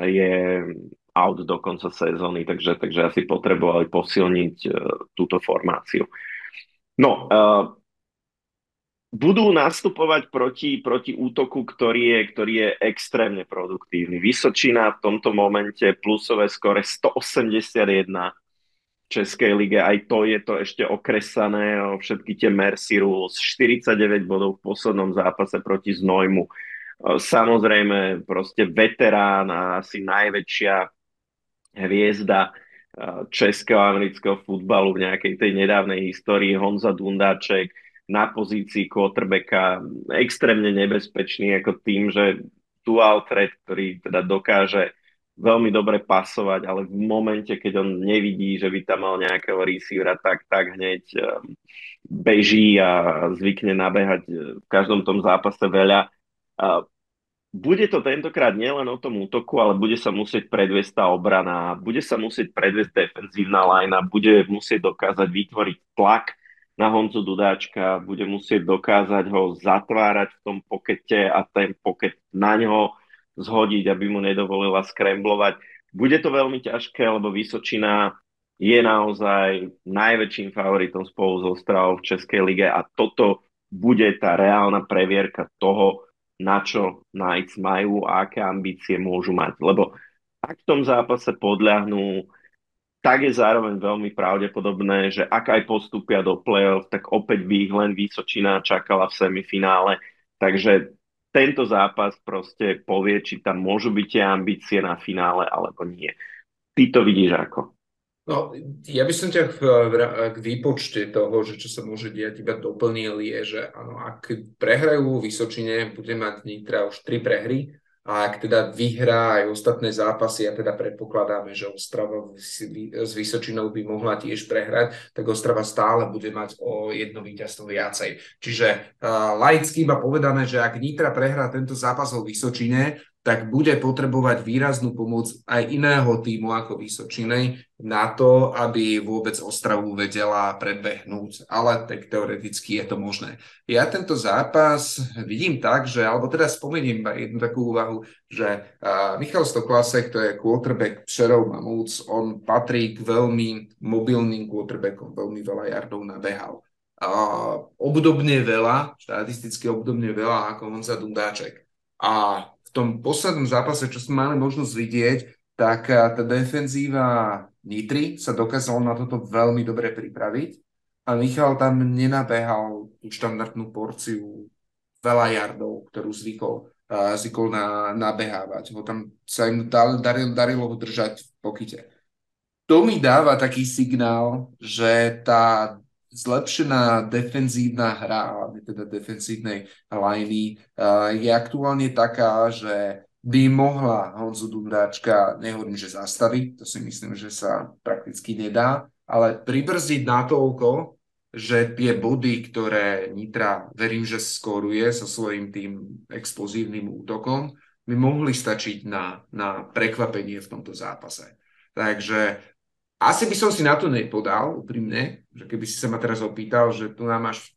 [SPEAKER 1] je out do konca sezóny, takže, takže asi potrebovali posilniť uh, túto formáciu. No, uh, budú nastupovať proti, proti útoku, ktorý je, ktorý je extrémne produktívny. Vysočina v tomto momente plusové skore 181 v Českej lige, aj to je to ešte okresané o všetky tie Mercy Rules, 49 bodov v poslednom zápase proti Znojmu. Samozrejme, proste veterán a asi najväčšia hviezda českého a amerického futbalu v nejakej tej nedávnej histórii Honza Dundáček, na pozícii quarterbacka extrémne nebezpečný ako tým, že dual threat, ktorý teda dokáže veľmi dobre pasovať, ale v momente, keď on nevidí, že by tam mal nejakého receivera, tak, tak hneď um, beží a zvykne nabehať uh, v každom tom zápase veľa. Bude to tentokrát nielen o tom útoku, ale bude sa musieť predviesť tá obrana, bude sa musieť predviesť defenzívna lajna, bude musieť dokázať vytvoriť tlak na Honzu Dudáčka, bude musieť dokázať ho zatvárať v tom pokete a ten poket na ňo zhodiť, aby mu nedovolila skremblovať. Bude to veľmi ťažké, lebo Vysočina je naozaj najväčším favoritom spolu so Ostravou v Českej lige a toto bude tá reálna previerka toho, na čo Knights majú a aké ambície môžu mať. Lebo ak v tom zápase podľahnú tak je zároveň veľmi pravdepodobné, že ak aj postupia do play-off, tak opäť by ich len Vysočina čakala v semifinále. Takže tento zápas proste povie, či tam môžu byť tie ambície na finále alebo nie. Ty to vidíš ako?
[SPEAKER 2] No, ja by som ťa v, k výpočte toho, že čo sa môže diať, iba doplnil je, že áno, ak prehrajú Vysočine, bude mať Nitra už tri prehry, a ak teda vyhrá aj ostatné zápasy a teda predpokladáme, že Ostrava s Vysočinou by mohla tiež prehrať, tak Ostrava stále bude mať o jedno víťazstvo viacej. Čiže uh, laicky iba povedané, že ak Nitra prehrá tento zápas o Vysočine, tak bude potrebovať výraznú pomoc aj iného týmu ako Vysočinej na to, aby vôbec Ostravu vedela predbehnúť. Ale tak teoreticky je to možné. Ja tento zápas vidím tak, že, alebo teda spomeniem jednu takú úvahu, že Michal Stoklasek, to je quarterback Přerov Mamúc, on patrí k veľmi mobilným quarterbackom, veľmi veľa jardov nabehal. Obdobne veľa, štatisticky obdobne veľa ako Honza Dundáček. A tom poslednom zápase, čo sme mali možnosť vidieť, tak eh, tá defenzíva Nitry sa dokázala na toto veľmi dobre pripraviť a Michal tam nenabehal tú štandardnú porciu veľa jardov, ktorú zvykol, uh, zvykol na, nabehávať. Ho tam sa im dar, darilo, darilo ho držať v pokyte. To mi dáva taký signál, že tá zlepšená defenzívna hra, teda defenzívnej liney, je aktuálne taká, že by mohla Honzu Dundáčka, nehovorím, že zastaviť, to si myslím, že sa prakticky nedá, ale pribrziť natoľko, že tie body, ktoré Nitra, verím, že skoruje so svojím tým explozívnym útokom, by mohli stačiť na, na prekvapenie v tomto zápase. Takže asi by som si na to nepodal, úprimne, že keby si sa ma teraz opýtal, že tu nám máš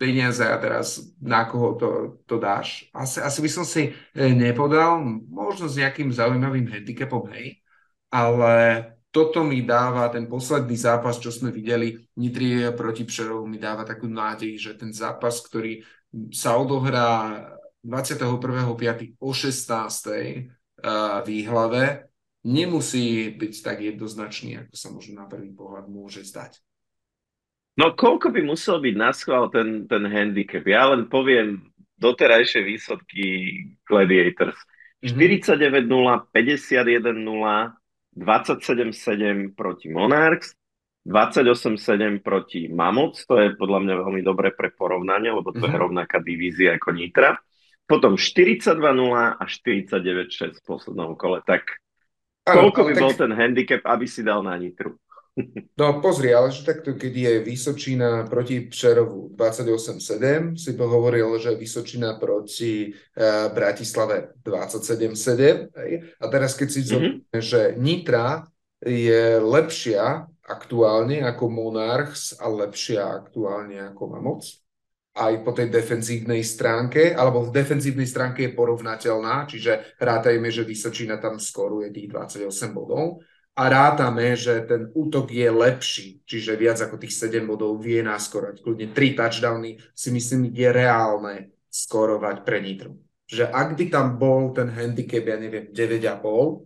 [SPEAKER 2] peniaze a teraz na koho to, to dáš. Asi, asi by som si e, nepodal, možno s nejakým zaujímavým handicapom, hej, ale toto mi dáva, ten posledný zápas, čo sme videli, Nitrie proti Přerovu mi dáva takú nádej, že ten zápas, ktorý sa odohrá 21.5. o 16. v Výhlave, nemusí byť tak jednoznačný, ako sa možno na prvý pohľad môže zdať.
[SPEAKER 1] No koľko by musel byť na schvál ten, ten handicap? Ja len poviem doterajšie výsledky Gladiators. 49-0, 51-0, 27-7 proti Monarchs, 28-7 proti Mammoth, to je podľa mňa veľmi dobré pre porovnanie, lebo to mm-hmm. je mhm. rovnaká divízia ako Nitra. Potom 42-0 a 49-6 v poslednom kole. Tak koľko by tak... bol ten handicap, aby si dal na Nitru?
[SPEAKER 2] No pozri, ale že takto, keď je Vysočina proti Přerovu 28-7, si to hovoril, že Vysočina proti uh, Bratislave 27-7. A teraz keď si mm-hmm. že Nitra je lepšia aktuálne ako Monarchs a lepšia aktuálne ako Mamoc, aj po tej defenzívnej stránke, alebo v defenzívnej stránke je porovnateľná, čiže rátajme, že Vysočina tam skoruje tých 28 bodov a rátame, že ten útok je lepší, čiže viac ako tých 7 bodov vie naskorať. Kľudne 3 touchdowny si myslím je reálne skorovať pre Nitru. Že ak by tam bol ten handicap, ja neviem, 9,5,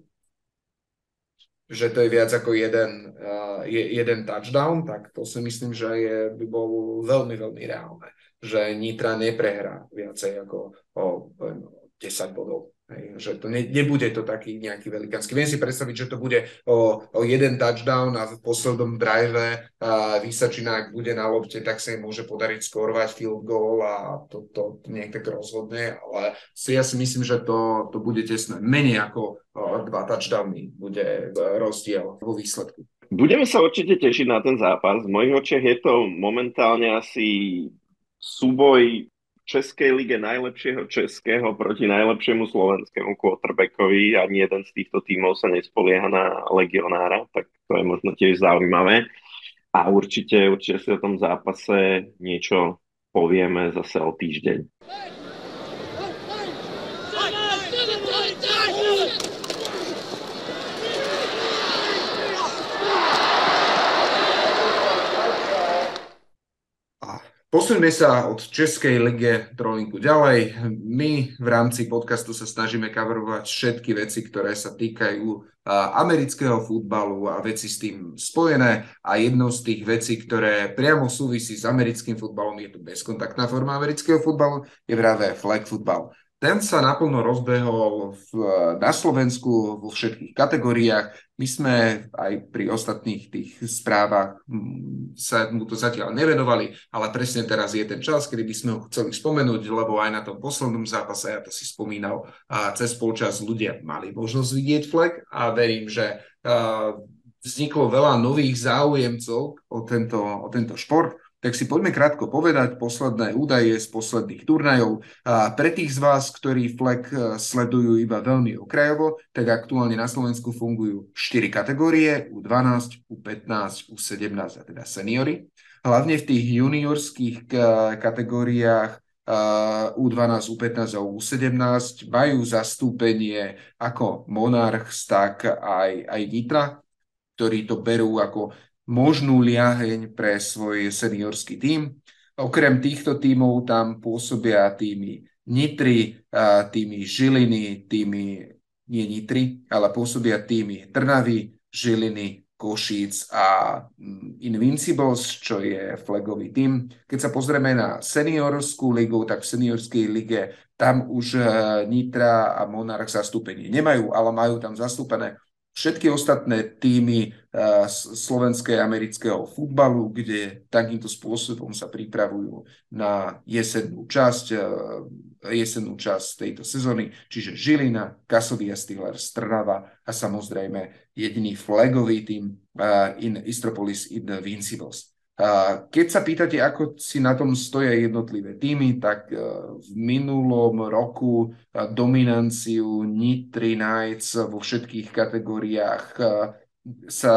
[SPEAKER 2] že to je viac ako jeden, uh, jeden touchdown, tak to si myslím, že je, by bolo veľmi, veľmi reálne. Že Nitra neprehrá viacej ako o, o 10 bodov. Že to ne, nebude to taký nejaký velikánsky. Viem si predstaviť, že to bude o, o jeden touchdown a v poslednom drive a Vysačina, ak bude na lopte, tak sa im môže podariť skorovať field goal a to, to, to nejak tak rozhodne, ale si, ja si myslím, že to, to bude tesné. Menej ako o, dva touchdowny bude rozdiel vo výsledku.
[SPEAKER 1] Budeme sa určite tešiť na ten zápas. V mojich očiach je to momentálne asi súboj Českej lige najlepšieho českého proti najlepšiemu slovenskému quarterbackovi. Ani jeden z týchto tímov sa nespolieha na legionára, tak to je možno tiež zaujímavé. A určite, určite si o tom zápase niečo povieme zase o týždeň.
[SPEAKER 2] Posuňme sa od Českej lige trolinku ďalej. My v rámci podcastu sa snažíme coverovať všetky veci, ktoré sa týkajú amerického futbalu a veci s tým spojené. A jednou z tých vecí, ktoré priamo súvisí s americkým futbalom, je to bezkontaktná forma amerického futbalu, je práve flag football. Ten sa naplno rozbehol v, na Slovensku vo všetkých kategóriách. My sme aj pri ostatných tých správach mm, sa mu to zatiaľ nevenovali, ale presne teraz je ten čas, kedy by sme ho chceli spomenúť, lebo aj na tom poslednom zápase, ja to si spomínal, a cez polčas ľudia mali možnosť vidieť flag a verím, že vzniklo veľa nových záujemcov o tento, o tento šport tak si poďme krátko povedať posledné údaje z posledných turnajov. A pre tých z vás, ktorí FLEG e, sledujú iba veľmi okrajovo, tak aktuálne na Slovensku fungujú 4 kategórie, U12, U15, U17 a teda seniory. Hlavne v tých juniorských e, kategóriách U12, U15 a U17 majú zastúpenie ako Monarchs, tak aj, aj Nitra, ktorí to berú ako možnú liaheň pre svoj seniorský tím. Okrem týchto tímov tam pôsobia týmy Nitry, týmy Žiliny, týmy nie Nitry, ale pôsobia týmy Trnavy, Žiliny, Košíc a mm, Invincibles, čo je flagový tým. Keď sa pozrieme na seniorskú ligu, tak v seniorskej lige tam už e, Nitra a Monarch zastúpenie nemajú, ale majú tam zastúpené všetky ostatné týmy uh, slovenskej amerického futbalu, kde takýmto spôsobom sa pripravujú na jesennú časť, uh, jesennú časť tejto sezóny, čiže Žilina, Kasovia Steelers, Trnava a samozrejme jediný flagový tým uh, in Istropolis in Vincibles. Keď sa pýtate, ako si na tom stoja jednotlivé týmy, tak e, v minulom roku e, dominanciu Nitri Knights vo všetkých kategóriách e, sa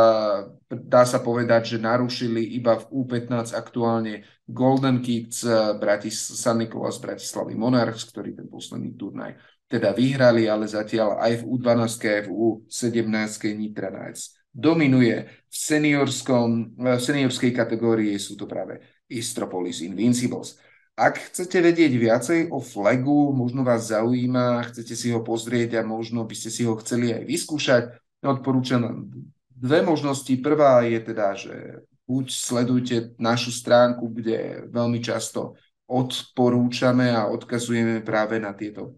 [SPEAKER 2] dá sa povedať, že narušili iba v U15 aktuálne Golden Kids Bratis, San Nicolas Bratislavy Monarchs, ktorý ten posledný turnaj teda vyhrali, ale zatiaľ aj v U12 aj v U17 Nitra Knights dominuje v, seniorskom, v seniorskej kategórii, sú to práve Istropolis Invincibles. Ak chcete vedieť viacej o flagu, možno vás zaujíma, chcete si ho pozrieť a možno by ste si ho chceli aj vyskúšať, odporúčam dve možnosti. Prvá je teda, že buď sledujte našu stránku, kde veľmi často odporúčame a odkazujeme práve na tieto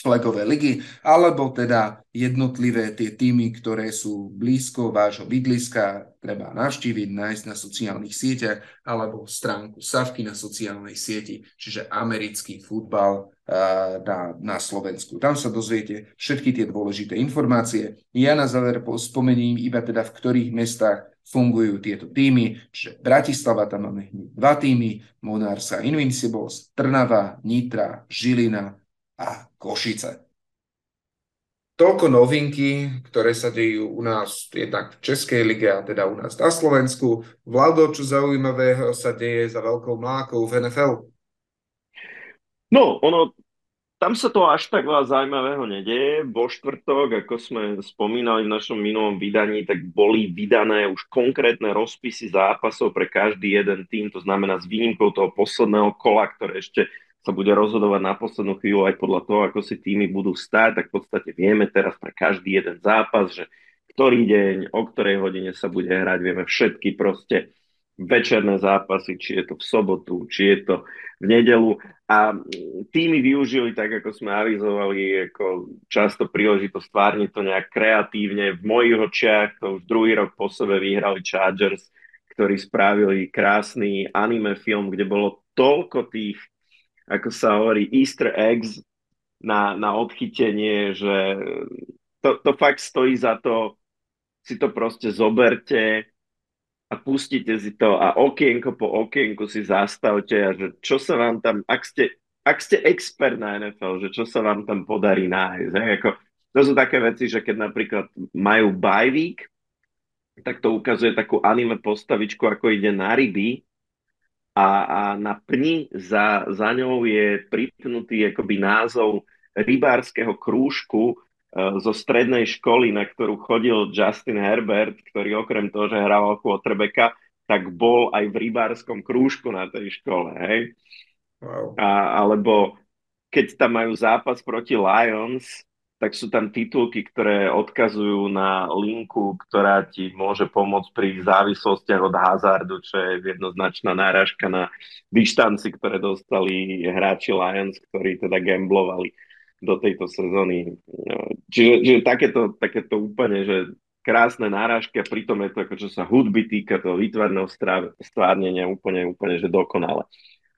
[SPEAKER 2] flagové ligy, alebo teda jednotlivé tie týmy, ktoré sú blízko vášho bydliska, treba navštíviť, nájsť na sociálnych sieťach, alebo stránku Savky na sociálnej sieti, čiže americký futbal na, na Slovensku. Tam sa dozviete všetky tie dôležité informácie. Ja na záver spomením iba teda, v ktorých mestách fungujú tieto týmy, čiže Bratislava, tam máme dva týmy, Monarsa Invincibles, Trnava, Nitra, Žilina, a Košice. Toľko novinky, ktoré sa dejú u nás jednak v Českej lige a teda u nás na Slovensku. Vlado, čo zaujímavého sa deje za veľkou mlákou v NFL?
[SPEAKER 1] No, ono, tam sa to až tak veľa zaujímavého nedeje. Vo štvrtok, ako sme spomínali v našom minulom vydaní, tak boli vydané už konkrétne rozpisy zápasov pre každý jeden tým, to znamená s výnimkou toho posledného kola, ktoré ešte sa bude rozhodovať na poslednú chvíľu aj podľa toho, ako si týmy budú stáť, tak v podstate vieme teraz pre každý jeden zápas, že ktorý deň, o ktorej hodine sa bude hrať, vieme všetky proste večerné zápasy, či je to v sobotu, či je to v nedelu. A týmy využili, tak ako sme avizovali, ako často príležitosť stvárniť to nejak kreatívne. V mojich očiach to už druhý rok po sebe vyhrali Chargers, ktorí spravili krásny anime film, kde bolo toľko tých ako sa hovorí, easter eggs na, na odchytenie, že to, to fakt stojí za to, si to proste zoberte a pustite si to a okienko po okienku si zastavte a že čo sa vám tam, ak ste, ak ste expert na NFL, že čo sa vám tam podarí nájsť. Ako, to sú také veci, že keď napríklad majú bye week, tak to ukazuje takú anime postavičku, ako ide na ryby a, a na pni za, za ňou je pripnutý akoby názov rybárskeho krúžku e, zo strednej školy, na ktorú chodil Justin Herbert, ktorý okrem toho, že hral quarterbacka, tak bol aj v rybárskom krúžku na tej škole. Hej? Wow. A, alebo keď tam majú zápas proti Lions, tak sú tam titulky, ktoré odkazujú na linku, ktorá ti môže pomôcť pri závislostiach od hazardu, čo je jednoznačná náražka na vyštanci, ktoré dostali hráči Lions, ktorí teda gamblovali do tejto sezóny. Čiže, čiže takéto, takéto úplne, že krásne náražky a pritom je to, ako čo sa hudby týka, toho výtvarného stvárnenia úplne, úplne, že dokonale.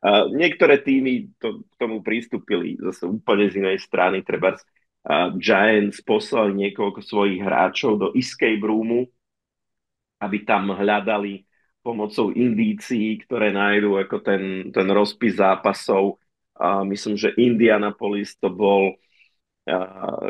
[SPEAKER 1] Uh, niektoré týmy to, k tomu pristúpili zase úplne z inej strany, treba Giants poslali niekoľko svojich hráčov do escape roomu, aby tam hľadali pomocou indícií, ktoré nájdú ako ten, ten rozpis zápasov. A myslím, že Indianapolis to bol, a,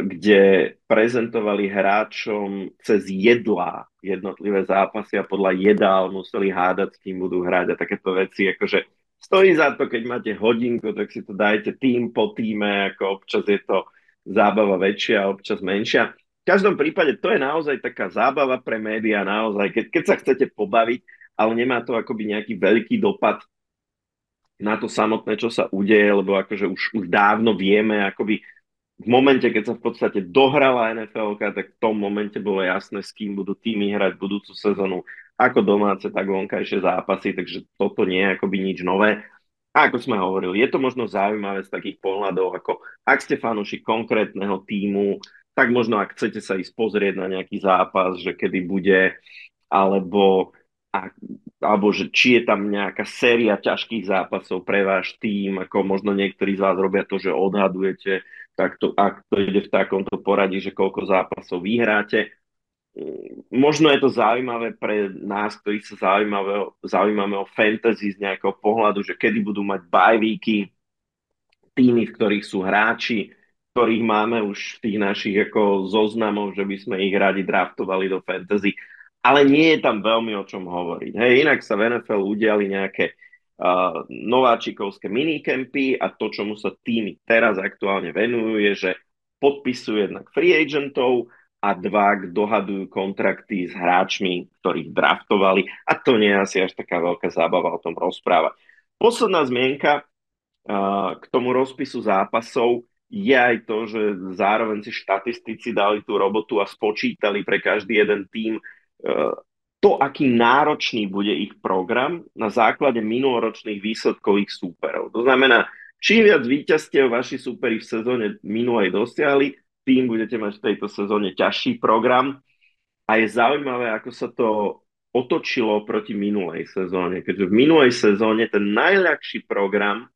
[SPEAKER 1] kde prezentovali hráčom cez jedlá jednotlivé zápasy a podľa jedál museli hádať, s kým budú hrať a takéto veci. Akože stojí za to, keď máte hodinku, tak si to dajte tým po týme, ako občas je to zábava väčšia, občas menšia. V každom prípade to je naozaj taká zábava pre médiá, naozaj, keď, keď sa chcete pobaviť, ale nemá to akoby nejaký veľký dopad na to samotné, čo sa udeje, lebo akože už, už dávno vieme, akoby v momente, keď sa v podstate dohrala NFL, tak v tom momente bolo jasné, s kým budú týmy hrať budúcu sezónu, ako domáce, tak vonkajšie zápasy, takže toto nie je akoby nič nové. A ako sme hovorili, je to možno zaujímavé z takých pohľadov, ako ak ste fanúšik konkrétneho týmu, tak možno ak chcete sa ísť pozrieť na nejaký zápas, že kedy bude, alebo, a, alebo že či je tam nejaká séria ťažkých zápasov pre váš tým, ako možno niektorí z vás robia to, že odhadujete, tak to, ak to ide v takomto poradí, že koľko zápasov vyhráte, možno je to zaujímavé pre nás, ktorí sa zaujímavé, zaujímame o fantasy z nejakého pohľadu, že kedy budú mať bajvíky, týmy, v ktorých sú hráči, ktorých máme už v tých našich ako zoznamov, že by sme ich radi draftovali do fantasy. Ale nie je tam veľmi o čom hovoriť. Hej, inak sa v NFL udiali nejaké uh, nováčikovské minikempy a to, čomu sa týmy teraz aktuálne venujú, je, že podpisujú jednak free agentov, a dva dohadujú kontrakty s hráčmi, ktorých draftovali a to nie je asi až taká veľká zábava o tom rozprávať. Posledná zmienka uh, k tomu rozpisu zápasov je aj to, že zároveň si štatistici dali tú robotu a spočítali pre každý jeden tým uh, to, aký náročný bude ich program na základe minuloročných výsledkových súperov. To znamená, čím viac víťazstiev vaši súperi v sezóne minulej dosiahli, tým budete mať v tejto sezóne ťažší program. A je zaujímavé, ako sa to otočilo proti minulej sezóne. Keďže v minulej sezóne ten najľahší program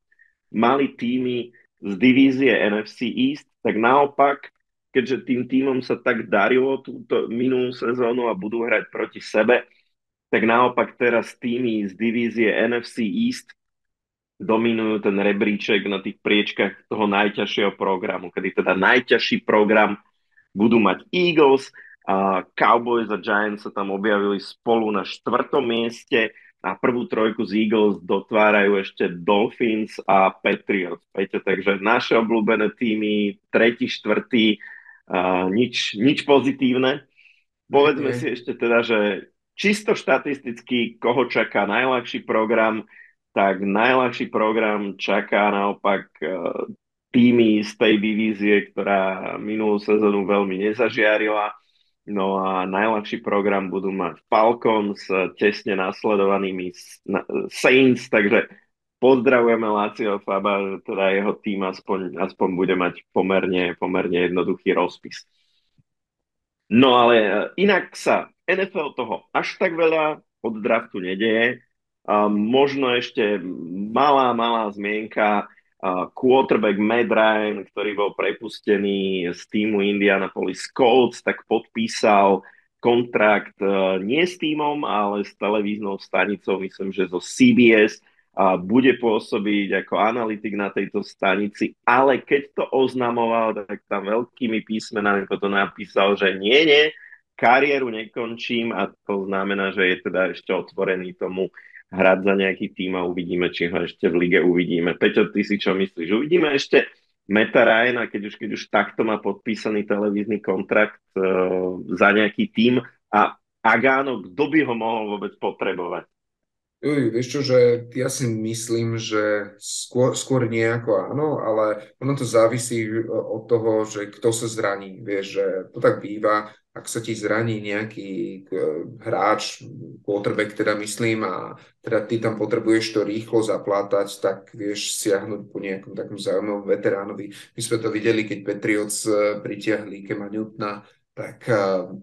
[SPEAKER 1] mali týmy z divízie NFC East, tak naopak, keďže tým týmom sa tak darilo túto minulú sezónu a budú hrať proti sebe, tak naopak teraz týmy z divízie NFC East dominujú ten rebríček na tých priečkach toho najťažšieho programu, kedy teda najťažší program budú mať Eagles, a Cowboys a Giants sa tam objavili spolu na štvrtom mieste a prvú trojku z Eagles dotvárajú ešte Dolphins a Patriots. Peťo, takže naše obľúbené týmy, tretí, štvrtý, nič, nič pozitívne. Povedzme okay. si ešte teda, že čisto štatisticky, koho čaká najľahší program, tak najľahší program čaká naopak e, týmy z tej divízie, ktorá minulú sezónu veľmi nezažiarila. No a najľahší program budú mať Falcons tesne nasledovanými Saints, takže pozdravujeme Lácio Faba, že teda jeho tým aspoň, aspoň bude mať pomerne, pomerne jednoduchý rozpis. No ale e, inak sa NFL toho až tak veľa od draftu nedeje. A možno ešte malá, malá zmienka. A quarterback Matt Ryan, ktorý bol prepustený z týmu Indianapolis Colts, tak podpísal kontrakt e, nie s týmom, ale s televíznou stanicou, myslím, že zo CBS a bude pôsobiť ako analytik na tejto stanici, ale keď to oznamoval, tak tam veľkými písmenami potom napísal, že nie, nie, kariéru nekončím a to znamená, že je teda ešte otvorený tomu hrať za nejaký tým a uvidíme, či ho ešte v lige uvidíme. Peťo, ty si čo myslíš? Uvidíme ešte Meta Ryana, keď už, keď už takto má podpísaný televízny kontrakt uh, za nejaký tým a ak áno, kto by ho mohol vôbec potrebovať?
[SPEAKER 2] Uj, vieš čo, že ja si myslím, že skôr, skôr nie ako áno, ale ono to závisí od toho, že kto sa zraní. Vieš, že to tak býva, ak sa ti zraní nejaký hráč, quarterback teda myslím, a teda ty tam potrebuješ to rýchlo zaplátať, tak vieš siahnuť po nejakom takom zaujímavom veteránovi. My sme to videli, keď Patriots eh, pritiahli Kema Newtona, tak uh,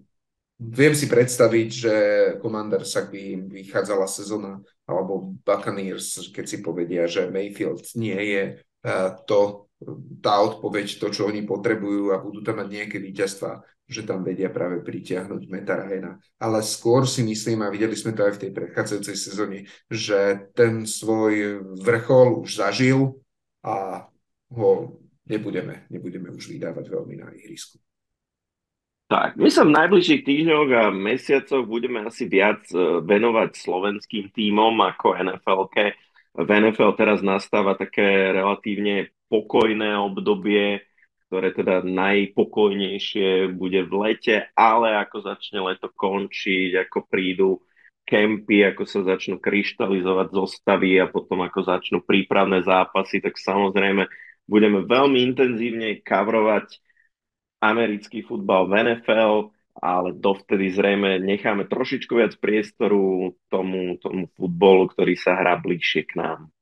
[SPEAKER 2] viem si predstaviť, že Commanders, ak by vychádzala sezóna, alebo Buccaneers, keď si povedia, že Mayfield nie je to, tá odpoveď, to, čo oni potrebujú a budú tam mať nejaké víťazstva, že tam vedia práve pritiahnuť Meta Ryana. Ale skôr si myslím, a videli sme to aj v tej predchádzajúcej sezóne, že ten svoj vrchol už zažil a ho nebudeme, nebudeme už vydávať veľmi na ihrisku.
[SPEAKER 1] Tak, my sa v najbližších týždňoch a mesiacoch budeme asi viac e, venovať slovenským tímom ako NFL-ke. V NFL teraz nastáva také relatívne pokojné obdobie, ktoré teda najpokojnejšie bude v lete, ale ako začne leto končiť, ako prídu kempy, ako sa začnú kryštalizovať zostavy a potom ako začnú prípravné zápasy, tak samozrejme budeme veľmi intenzívne kavrovať americký futbal v NFL, ale dovtedy zrejme necháme trošičku viac priestoru tomu, tomu futbolu, ktorý sa hrá bližšie k nám.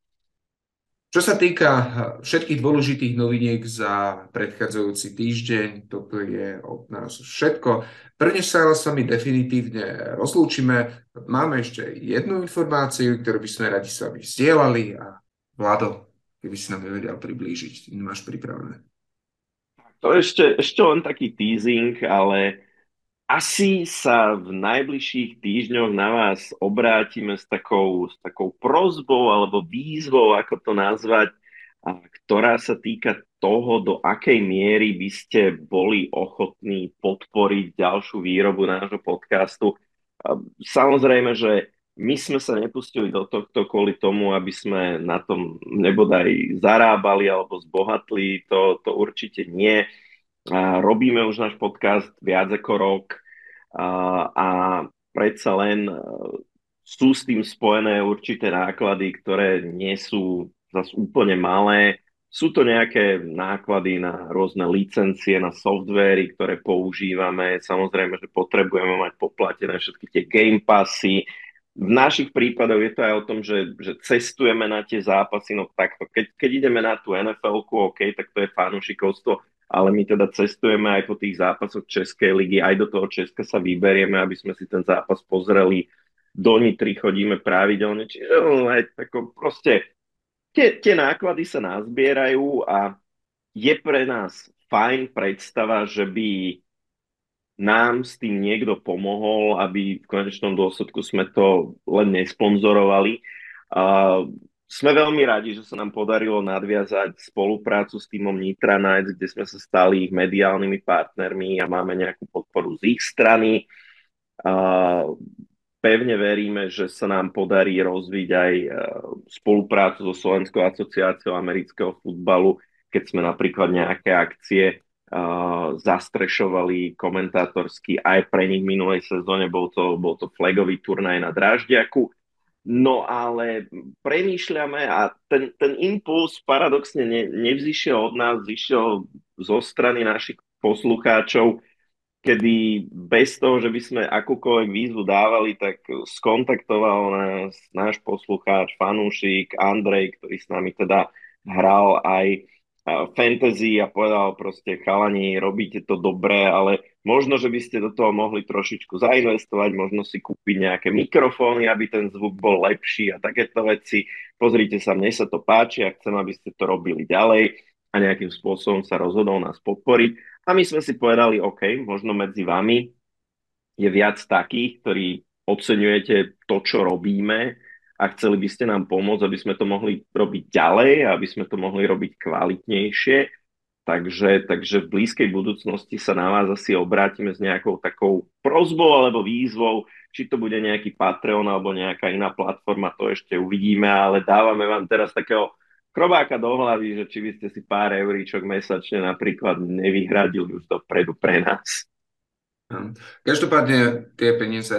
[SPEAKER 2] Čo sa týka eh, všetkých dôležitých noviniek za predchádzajúci týždeň, toto je od nás všetko. Prvne sa s vami definitívne rozlúčime. Máme ešte jednu informáciu, ktorú by sme radi s vami vzdielali a Vlado, keby si nám vedel priblížiť, máš pripravené.
[SPEAKER 1] To ešte, ešte len taký teasing, ale asi sa v najbližších týždňoch na vás obrátime s takou, s takou prozbou alebo výzvou, ako to nazvať, ktorá sa týka toho, do akej miery by ste boli ochotní podporiť ďalšiu výrobu nášho podcastu. Samozrejme, že my sme sa nepustili do tohto kvôli tomu, aby sme na tom nebodaj zarábali alebo zbohatli, to, to určite nie robíme už náš podcast viac ako rok a, predsa len e, sú s tým spojené určité náklady, ktoré nie sú zase úplne malé. Sú to nejaké náklady na rôzne licencie, na softvery, ktoré používame. Samozrejme, že potrebujeme mať poplatené všetky tie game passy. V našich prípadoch je to aj o tom, že, že cestujeme na tie zápasy, no takto. Keď, keď ideme na tú NFL-ku, OK, tak to je fanúšikovstvo, ale my teda cestujeme aj po tých zápasoch Českej ligy, aj do toho Česka sa vyberieme, aby sme si ten zápas pozreli. Do Nitry chodíme pravidelne, čiže no, aj tako proste tie, tie náklady sa nazbierajú a je pre nás fajn predstava, že by nám s tým niekto pomohol, aby v konečnom dôsledku sme to len nesponzorovali. Uh, sme veľmi radi, že sa nám podarilo nadviazať spoluprácu s týmom Nitra Nights, kde sme sa stali ich mediálnymi partnermi a máme nejakú podporu z ich strany. Pevne veríme, že sa nám podarí rozviť aj e, spoluprácu so Slovenskou asociáciou amerického futbalu, keď sme napríklad nejaké akcie uh, zastrešovali komentátorsky aj pre nich minulej sezóne, bol to, bol to flagový turnaj na Dráždiaku. No ale premýšľame a ten, ten impuls paradoxne ne, nevzýšiel od nás, zišiel zo strany našich poslucháčov, kedy bez toho, že by sme akúkoľvek výzvu dávali, tak skontaktoval nás náš poslucháč, fanúšik Andrej, ktorý s nami teda hral aj fantasy a povedal proste chalani, robíte to dobre, ale možno, že by ste do toho mohli trošičku zainvestovať, možno si kúpiť nejaké mikrofóny, aby ten zvuk bol lepší a takéto veci. Pozrite sa, mne sa to páči a chcem, aby ste to robili ďalej a nejakým spôsobom sa rozhodol nás podporiť. A my sme si povedali, OK, možno medzi vami je viac takých, ktorí oceňujete to, čo robíme a chceli by ste nám pomôcť, aby sme to mohli robiť ďalej, aby sme to mohli robiť kvalitnejšie. Takže, takže v blízkej budúcnosti sa na vás asi obrátime s nejakou takou prozbou alebo výzvou, či to bude nejaký Patreon alebo nejaká iná platforma, to ešte uvidíme, ale dávame vám teraz takého krobáka do hlavy, že či by ste si pár euríčok mesačne napríklad nevyhradili už dopredu pre nás.
[SPEAKER 2] Každopádne tie peniaze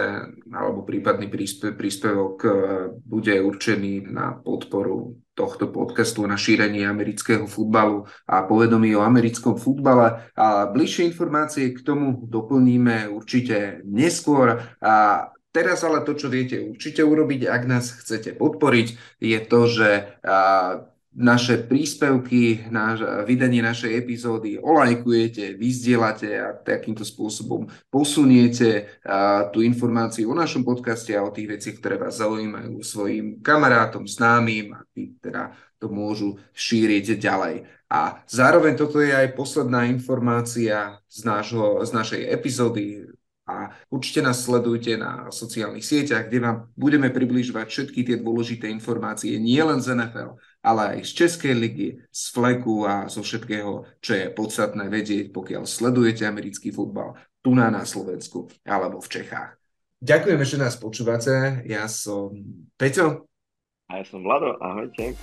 [SPEAKER 2] alebo prípadný príspevok e, bude určený na podporu tohto podcastu na šírenie amerického futbalu a povedomí o americkom futbale. A bližšie informácie k tomu doplníme určite neskôr. A teraz ale to, čo viete určite urobiť, ak nás chcete podporiť, je to, že naše príspevky, naš, vydanie našej epizódy olajkujete, vyzdielate a takýmto spôsobom posuniete a, tú informáciu o našom podcaste a o tých veciach, ktoré vás zaujímajú svojim kamarátom, známym a tí teda to môžu šíriť ďalej. A zároveň toto je aj posledná informácia z, nášho, z našej epizódy a určite nás sledujte na sociálnych sieťach, kde vám budeme približovať všetky tie dôležité informácie nielen z NFL, ale aj z Českej ligy, z fleku a zo všetkého, čo je podstatné vedieť, pokiaľ sledujete americký futbal tu na, na Slovensku alebo v Čechách. Ďakujeme, že nás počúvate. Ja som Peťo.
[SPEAKER 1] A ja som Vlado. Ahojte.